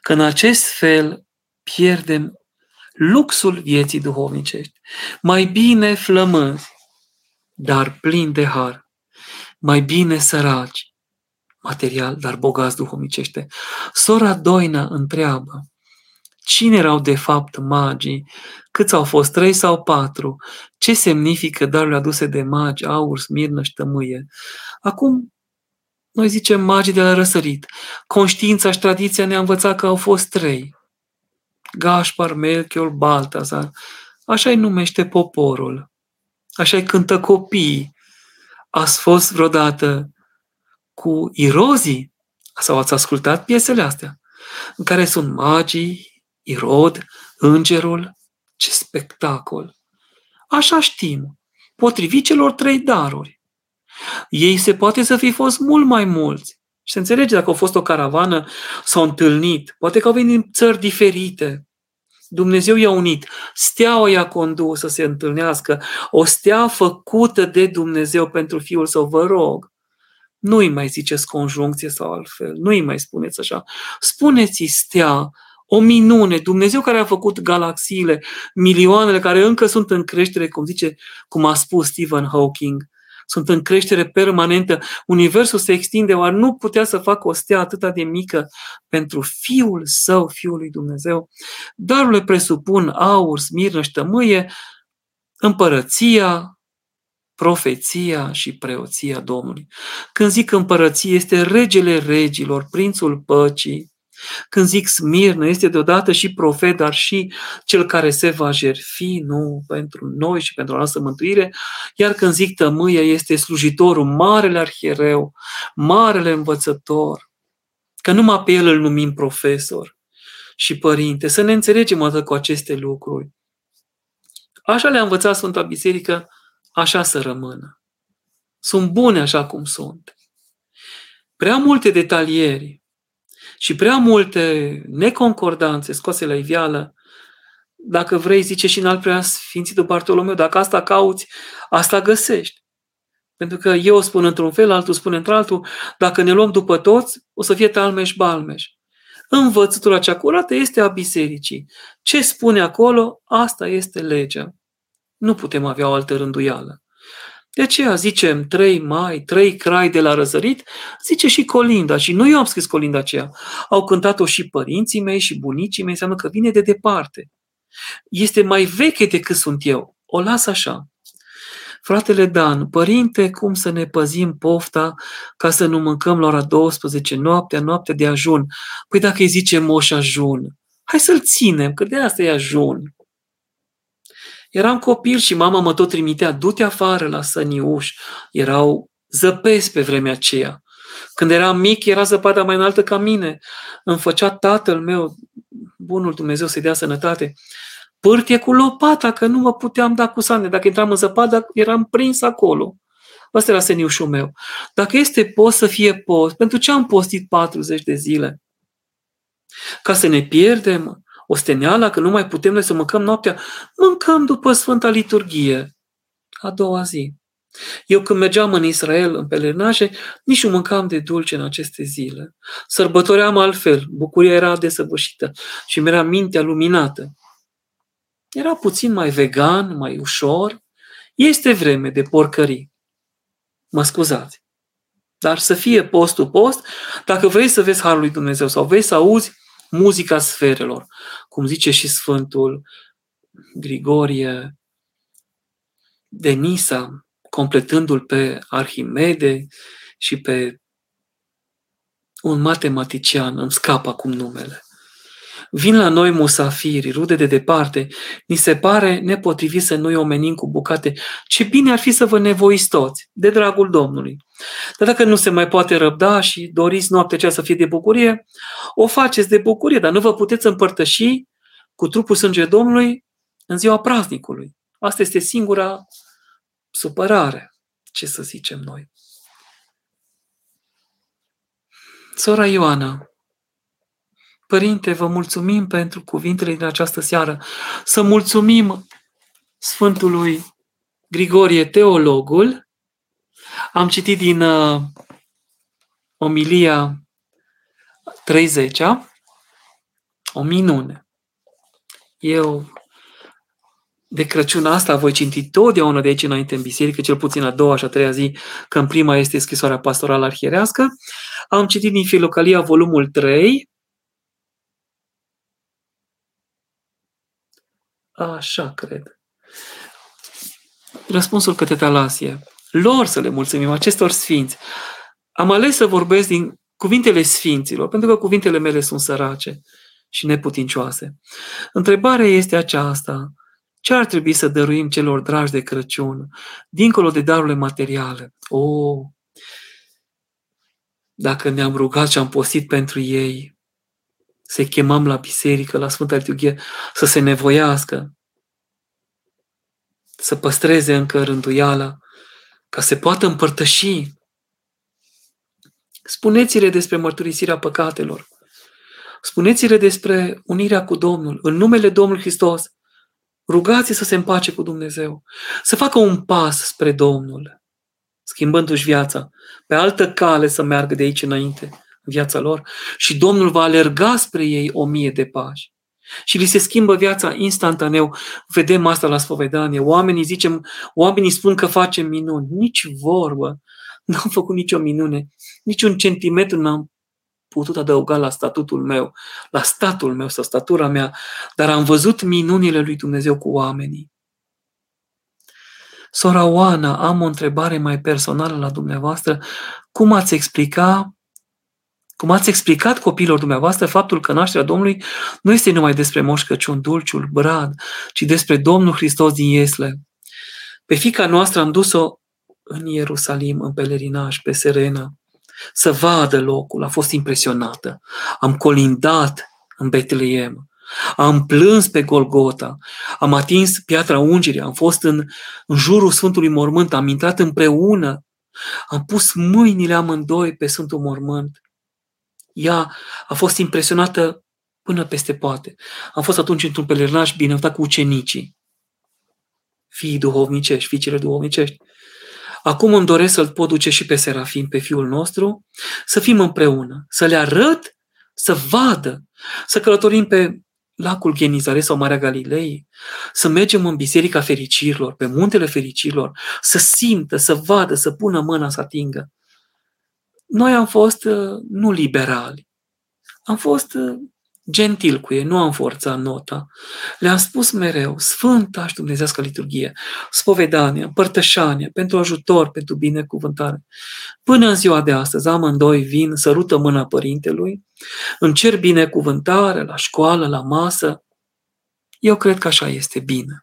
că în acest fel pierdem luxul vieții duhovnicești. Mai bine flămânzi, dar plin de har. Mai bine săraci, material, dar bogați duhovnicește. Sora Doina întreabă, cine erau de fapt magii, câți au fost, trei sau patru, ce semnifică darurile aduse de magi, aur, smirnă și tămâie. Acum, noi zicem magii de la răsărit. Conștiința și tradiția ne-a învățat că au fost trei. Gașpar, Melchior, Baltazar. Așa-i numește poporul. Așa-i cântă copiii. Ați fost vreodată cu irozii? Sau ați ascultat piesele astea? În care sunt magii, Irod, îngerul. Ce spectacol! Așa știm, potrivit celor trei daruri. Ei se poate să fi fost mult mai mulți. Și se înțelege dacă au fost o caravană, s-au întâlnit, poate că au venit din țări diferite. Dumnezeu i-a unit. Steaua i-a condus să se întâlnească. O stea făcută de Dumnezeu pentru Fiul Său, vă rog. Nu-i mai ziceți conjuncție sau altfel. Nu-i mai spuneți așa. Spuneți-i stea, o minune. Dumnezeu care a făcut galaxiile, milioanele care încă sunt în creștere, cum zice, cum a spus Stephen Hawking sunt în creștere permanentă, universul se extinde, oar nu putea să facă o stea atât de mică pentru Fiul Său, Fiul lui Dumnezeu. Darurile presupun aur, smirnă și tămâie, împărăția, profeția și preoția Domnului. Când zic împărăție, este regele regilor, prințul păcii, când zic Smirnă, este deodată și profet, dar și cel care se va jerfi, nu pentru noi și pentru a noastră mântuire. Iar când zic tămâie, este slujitorul, marele arhiereu, marele învățător, că numai pe el îl numim profesor și părinte. Să ne înțelegem atât cu aceste lucruri. Așa le-a învățat Sfânta Biserică, așa să rămână. Sunt bune așa cum sunt. Prea multe detalieri, și prea multe neconcordanțe scoase la iveală, dacă vrei, zice și în al prea Sfințitul Bartolomeu, dacă asta cauți, asta găsești. Pentru că eu spun într-un fel, altul spune într-altul, dacă ne luăm după toți, o să fie talmeș-balmeș. Învățătura cea curată este a bisericii. Ce spune acolo, asta este legea. Nu putem avea o altă rânduială. De aceea zicem trei mai, trei crai de la răsărit, zice și colinda. Și nu eu am scris colinda aceea. Au cântat-o și părinții mei și bunicii mei, înseamnă că vine de departe. Este mai veche decât sunt eu. O las așa. Fratele Dan, părinte, cum să ne păzim pofta ca să nu mâncăm la ora 12 noaptea, noaptea de ajun? Păi dacă îi zice moș ajun, hai să-l ținem, că de asta e ajun. Eram copil și mama mă tot trimitea, du-te afară la săniuș. Erau zăpezi pe vremea aceea. Când eram mic, era zăpada mai înaltă ca mine. Îmi făcea tatăl meu, bunul Dumnezeu să-i dea sănătate, pârtie cu lopata, că nu mă puteam da cu sane. Dacă intram în zăpadă, eram prins acolo. Asta era seniușul meu. Dacă este post să fie post, pentru ce am postit 40 de zile? Ca să ne pierdem osteneala că nu mai putem noi să mâncăm noaptea, mâncăm după Sfânta Liturghie, a doua zi. Eu când mergeam în Israel, în pelerinaje, nici nu mâncam de dulce în aceste zile. Sărbătoream altfel, bucuria era desăvârșită și mi era mintea luminată. Era puțin mai vegan, mai ușor. Este vreme de porcării. Mă scuzați. Dar să fie postul post, dacă vrei să vezi Harul lui Dumnezeu sau vrei să auzi muzica sferelor, cum zice și Sfântul Grigorie de Nisa, completându-l pe Arhimede și pe un matematician, îmi scapă acum numele. Vin la noi musafiri, rude de departe, ni se pare nepotrivit să nu-i omenim cu bucate. Ce bine ar fi să vă nevoiți toți, de dragul Domnului. Dar dacă nu se mai poate răbda și doriți noaptea aceea să fie de bucurie, o faceți de bucurie, dar nu vă puteți împărtăși cu trupul sânge Domnului în ziua praznicului. Asta este singura supărare, ce să zicem noi. Sora Ioana, Părinte, vă mulțumim pentru cuvintele din această seară. Să mulțumim Sfântului Grigorie, teologul. Am citit din uh, omilia 30 o minune. Eu de Crăciun asta voi citi totdeauna de aici înainte în biserică, cel puțin a doua și a treia zi, că în prima este scrisoarea pastorală arhierească. Am citit din Filocalia volumul 3, Așa cred. Răspunsul către Talasie. Lor să le mulțumim, acestor sfinți. Am ales să vorbesc din cuvintele sfinților, pentru că cuvintele mele sunt sărace și neputincioase. Întrebarea este aceasta. Ce ar trebui să dăruim celor dragi de Crăciun, dincolo de darurile materiale? O, oh, dacă ne-am rugat și am postit pentru ei, să chemăm la biserică, la Sfânta Liturghie, să se nevoiască, să păstreze încă rânduiala, ca să poată împărtăși. Spuneți-le despre mărturisirea păcatelor. Spuneți-le despre unirea cu Domnul. În numele Domnului Hristos, rugați să se împace cu Dumnezeu. Să facă un pas spre Domnul, schimbându-și viața, pe altă cale să meargă de aici înainte în viața lor și Domnul va alerga spre ei o mie de pași. Și li se schimbă viața instantaneu. Vedem asta la spovedanie. Oamenii zicem, oamenii spun că facem minuni. Nici vorbă. N-am făcut nicio minune. Nici un centimetru n-am putut adăuga la statutul meu, la statul meu sau statura mea, dar am văzut minunile lui Dumnezeu cu oamenii. Sora Oana, am o întrebare mai personală la dumneavoastră. Cum ați explica cum ați explicat copiilor dumneavoastră faptul că nașterea Domnului nu este numai despre Moș Crăciun, dulciul, brad, ci despre Domnul Hristos din Iesle. Pe fica noastră am dus-o în Ierusalim, în pelerinaj, pe Serena, să vadă locul. A fost impresionată. Am colindat în Betleem. Am plâns pe Golgota, am atins piatra ungerii, am fost în, în jurul Sfântului Mormânt, am intrat împreună, am pus mâinile amândoi pe Sfântul Mormânt ea a fost impresionată până peste poate. Am fost atunci într-un pelerinaj binecuvântat cu ucenicii, fiii duhovnicești, fiicele duhovnicești. Acum îmi doresc să-l pot duce și pe Serafim, pe fiul nostru, să fim împreună, să le arăt, să vadă, să călătorim pe lacul Genizare sau Marea Galilei, să mergem în Biserica Fericirilor, pe Muntele Fericirilor, să simtă, să vadă, să pună mâna să atingă. Noi am fost uh, nu liberali, am fost uh, gentil cu ei, nu am forțat nota. Le-am spus mereu, Sfânta și Dumnezească liturghie, spovedania, părtășania, pentru ajutor, pentru binecuvântare. Până în ziua de astăzi, amândoi vin, sărută mâna părintelui, îmi cer binecuvântare la școală, la masă. Eu cred că așa este bine.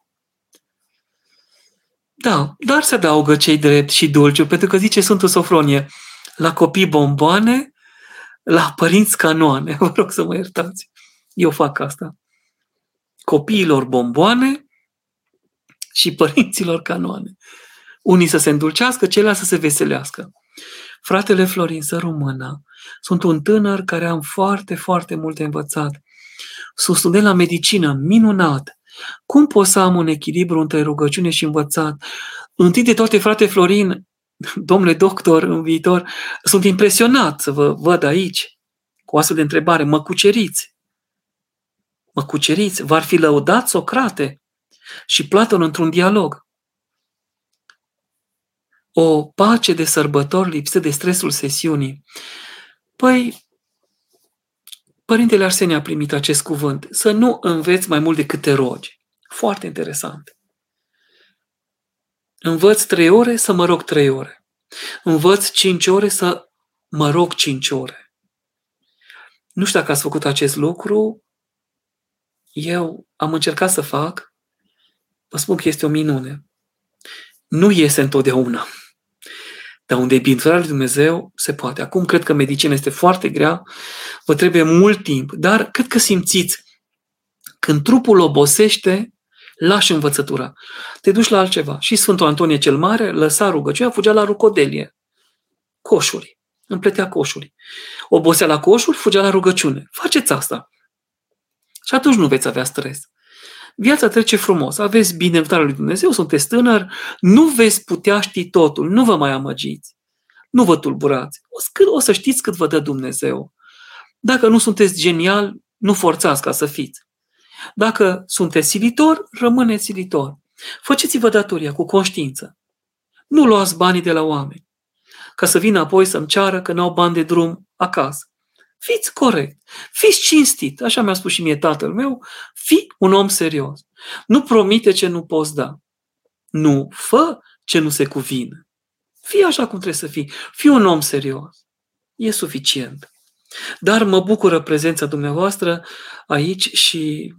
Da, dar se adaugă cei drept și dulciu, pentru că zice Sfântul Sofronie, la copii bomboane, la părinți canoane. Vă rog să mă iertați. Eu fac asta. Copiilor bomboane și părinților canoane. Unii să se îndulcească, ceilalți să se veselească. Fratele Florin, să română. Sunt un tânăr care am foarte, foarte multe învățat. Sunt student la medicină, minunat. Cum pot să am un echilibru între rugăciune și învățat? Întâi de toate, frate Florin, domnule doctor, în viitor, sunt impresionat să vă văd aici cu astfel de întrebare. Mă cuceriți? Mă cuceriți? V-ar fi lăudat Socrate și Platon într-un dialog. O pace de sărbători lipsită de stresul sesiunii. Păi, Părintele Arsenie a primit acest cuvânt. Să nu înveți mai mult decât te rogi. Foarte interesant. Învăț trei ore să mă rog trei ore. Învăț cinci ore să mă rog cinci ore. Nu știu dacă ați făcut acest lucru. Eu am încercat să fac. Vă spun că este o minune. Nu iese întotdeauna. Dar unde e binecuvântarea lui Dumnezeu, se poate. Acum cred că medicina este foarte grea, vă trebuie mult timp, dar cred că simțiți când trupul obosește, lași învățătura. Te duci la altceva. Și Sfântul Antonie cel Mare lăsa rugăciunea, fugea la rucodelie. Coșuri. Împletea coșuri. Obosea la coșuri, fugea la rugăciune. Faceți asta. Și atunci nu veți avea stres. Viața trece frumos, aveți binecuvântarea lui Dumnezeu, sunteți tânăr, nu veți putea ști totul, nu vă mai amăgiți, nu vă tulburați. O să știți cât vă dă Dumnezeu. Dacă nu sunteți genial, nu forțați ca să fiți. Dacă sunteți silitor, rămâneți silitor. Faceți-vă datoria cu conștiință. Nu luați banii de la oameni ca să vină apoi să-mi ceară că n-au bani de drum acasă. Fiți corect, fiți cinstit, așa mi-a spus și mie tatăl meu, fii un om serios. Nu promite ce nu poți da. Nu fă ce nu se cuvine. Fii așa cum trebuie să fii. Fii un om serios. E suficient. Dar mă bucură prezența dumneavoastră aici și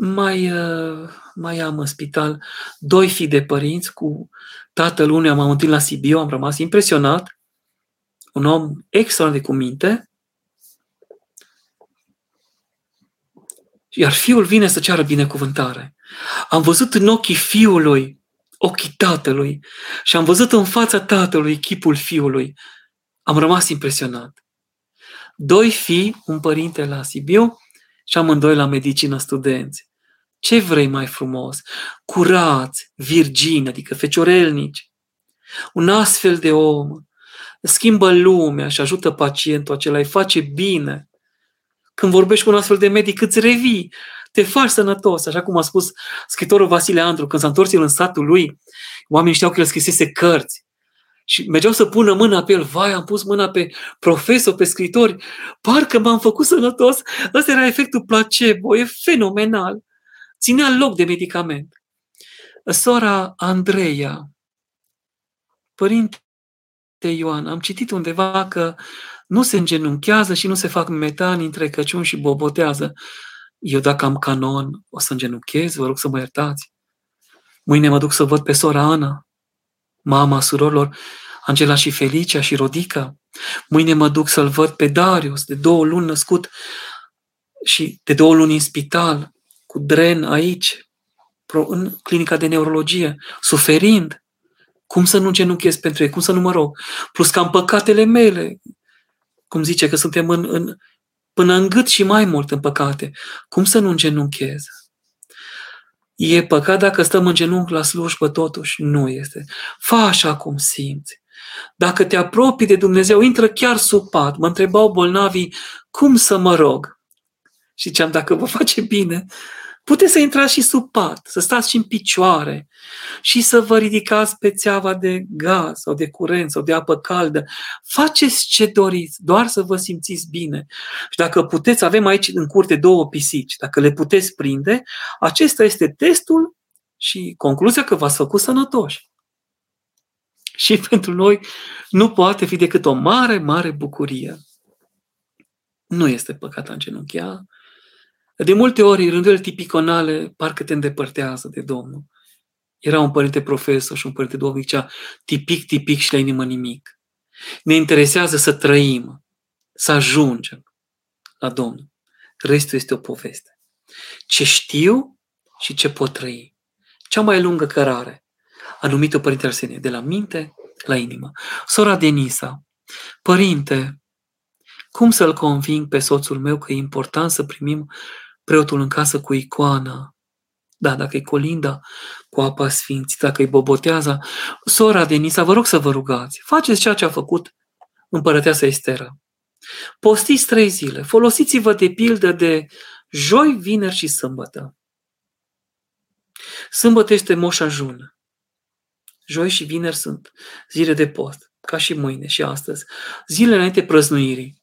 mai, uh, mai am în spital doi fii de părinți cu tatăl unuia m-am întâlnit la Sibiu, am rămas impresionat, un om extraordinar de cu minte, iar fiul vine să ceară binecuvântare. Am văzut în ochii fiului ochii tatălui și am văzut în fața tatălui chipul fiului. Am rămas impresionat. Doi fii, un părinte la Sibiu și amândoi la medicină studenți. Ce vrei mai frumos? Curați, virgini, adică feciorelnici. Un astfel de om schimbă lumea și ajută pacientul acela, îi face bine. Când vorbești cu un astfel de medic, îți revii, te faci sănătos, așa cum a spus scritorul Vasile Andru, când s-a întors el în satul lui, oamenii știau că el scrisese cărți. Și mergeau să pună mâna pe el, vai, am pus mâna pe profesor, pe scritori, parcă m-am făcut sănătos. Ăsta era efectul placebo, e fenomenal ținea loc de medicament. Sora Andreea, părinte Ioan, am citit undeva că nu se îngenunchează și nu se fac metani între Crăciun și bobotează. Eu dacă am canon, o să îngenunchez, vă rog să mă iertați. Mâine mă duc să văd pe sora Ana, mama surorilor Angela și Felicia și Rodica. Mâine mă duc să-l văd pe Darius, de două luni născut și de două luni în spital cu dren aici, în clinica de neurologie, suferind. Cum să nu genunchez pentru ei? Cum să nu mă rog? Plus că am păcatele mele. Cum zice că suntem în, în, până în gât și mai mult în păcate. Cum să nu îngenunchez? E păcat dacă stăm în genunchi la slujbă totuși? Nu este. Fă așa cum simți. Dacă te apropii de Dumnezeu, intră chiar sub pat. Mă întrebau bolnavii, cum să mă rog? Și ziceam, dacă vă face bine, puteți să intrați și sub pat, să stați și în picioare și să vă ridicați pe țeava de gaz sau de curent sau de apă caldă. Faceți ce doriți, doar să vă simțiți bine. Și dacă puteți, avem aici în curte două pisici, dacă le puteți prinde, acesta este testul și concluzia că v-ați făcut sănătoși. Și pentru noi nu poate fi decât o mare, mare bucurie. Nu este păcat în genunchia, de multe ori, rândurile tipiconale parcă te îndepărtează de Domnul. Era un părinte profesor și un părinte duhovnic cea tipic, tipic și la inimă nimic. Ne interesează să trăim, să ajungem la Domnul. Restul este o poveste. Ce știu și ce pot trăi. Cea mai lungă cărare a numit-o Părinte Arsenie, de la minte la inimă. Sora Denisa, Părinte, cum să-l conving pe soțul meu că e important să primim preotul în casă cu icoana, da, dacă e colinda cu apa sfințită, dacă e boboteaza, sora Denisa, vă rog să vă rugați, faceți ceea ce a făcut împărăteasa Estera. Postiți trei zile, folosiți-vă de pildă de joi, vineri și sâmbătă. Sâmbătă este Moș Ajun. Joi și vineri sunt zile de post, ca și mâine și astăzi. Zilele înainte prăznuirii.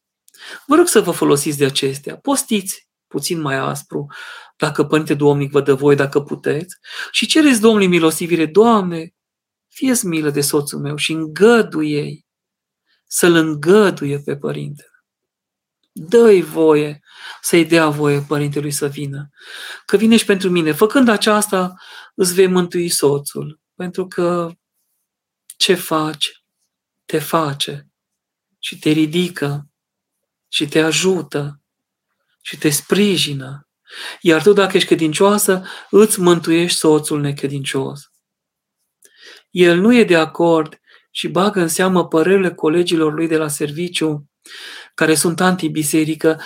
Vă rog să vă folosiți de acestea. Postiți puțin mai aspru, dacă Părinte Domnic vă dă voi, dacă puteți, și cereți Domnului milostivire, Doamne, fie milă de soțul meu și îngăduie să-l îngăduie pe Părinte. Dă-i voie să-i dea voie Părintelui să vină. Că vine și pentru mine. Făcând aceasta, îți vei mântui soțul. Pentru că ce faci, te face și te ridică și te ajută și te sprijină. Iar tu, dacă ești credincioasă, îți mântuiești soțul necredincios. El nu e de acord și bagă în seamă părerile colegilor lui de la serviciu, care sunt antibiserică,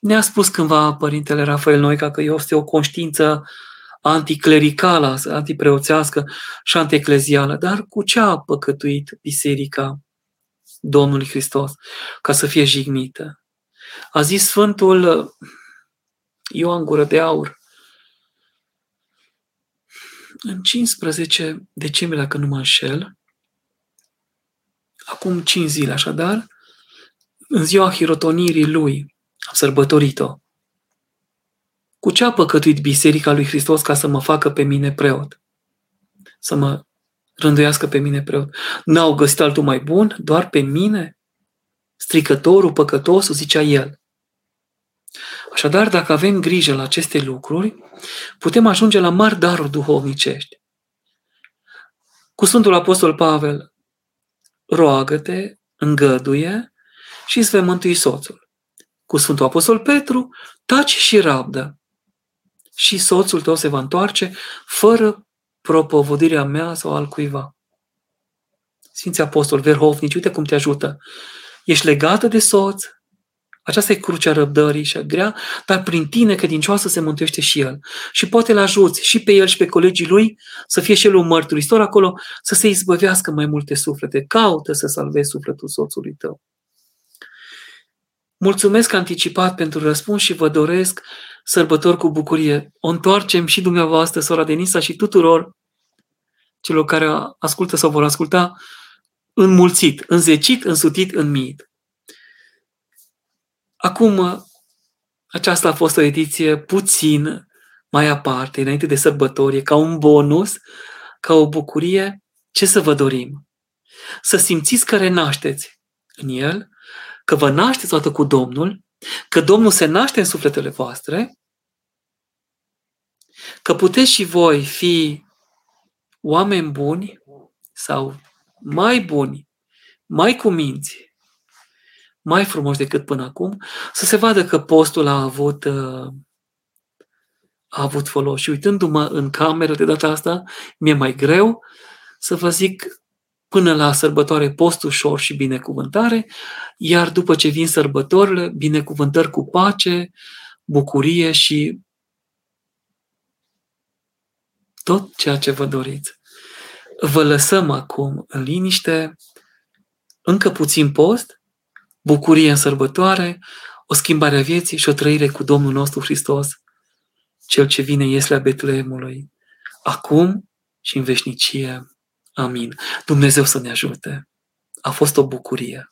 Ne-a spus cândva Părintele Rafael Noica că este o conștiință anticlericală, antipreoțească și antieclezială, dar cu ce a păcătuit biserica Domnului Hristos ca să fie jignită? A zis Sfântul Ioan Gură de Aur, în 15 decembrie, dacă nu mă înșel, acum 5 zile așadar, în ziua hirotonirii lui, am sărbătorit-o. Cu ce a păcătuit Biserica lui Hristos ca să mă facă pe mine preot? Să mă rânduiască pe mine preot. N-au găsit altul mai bun? Doar pe mine? Stricătorul, păcătosul, zicea el. Așadar, dacă avem grijă la aceste lucruri, putem ajunge la mari daruri duhovnicești. Cu Sfântul Apostol Pavel, roagă-te, îngăduie și îți vei mântui soțul. Cu Sfântul Apostol Petru, taci și rabdă. Și soțul tău se va întoarce fără propovădirea mea sau al cuiva. Sfinții Apostol, verhovnici, uite cum te ajută. Ești legată de soț, aceasta e crucea răbdării și a grea, dar prin tine credincioasă se mântuiește și el. Și poate îl ajuți și pe el și pe colegii lui să fie și el un mărturisitor acolo, să se izbăvească mai multe suflete. Caută să salvezi sufletul soțului tău. Mulțumesc anticipat pentru răspuns și vă doresc sărbători cu bucurie. O întoarcem și dumneavoastră, sora Denisa, și tuturor celor care ascultă sau vor asculta, înmulțit, înzecit, însutit, înmiit. Acum, aceasta a fost o ediție puțin mai aparte, înainte de sărbătorie, ca un bonus, ca o bucurie. Ce să vă dorim? Să simțiți că renașteți în El, că vă nașteți toată cu Domnul, că Domnul se naște în sufletele voastre, că puteți și voi fi oameni buni sau mai buni, mai cuminți, mai frumos decât până acum, să se vadă că postul a avut, uh, a avut folos. Și uitându-mă în cameră de data asta, mi-e mai greu să vă zic până la sărbătoare post ușor și binecuvântare, iar după ce vin sărbătorile, binecuvântări cu pace, bucurie și tot ceea ce vă doriți. Vă lăsăm acum în liniște, încă puțin post, bucurie în sărbătoare, o schimbare a vieții și o trăire cu Domnul nostru Hristos, Cel ce vine ies la Betleemului, acum și în veșnicie. Amin. Dumnezeu să ne ajute. A fost o bucurie.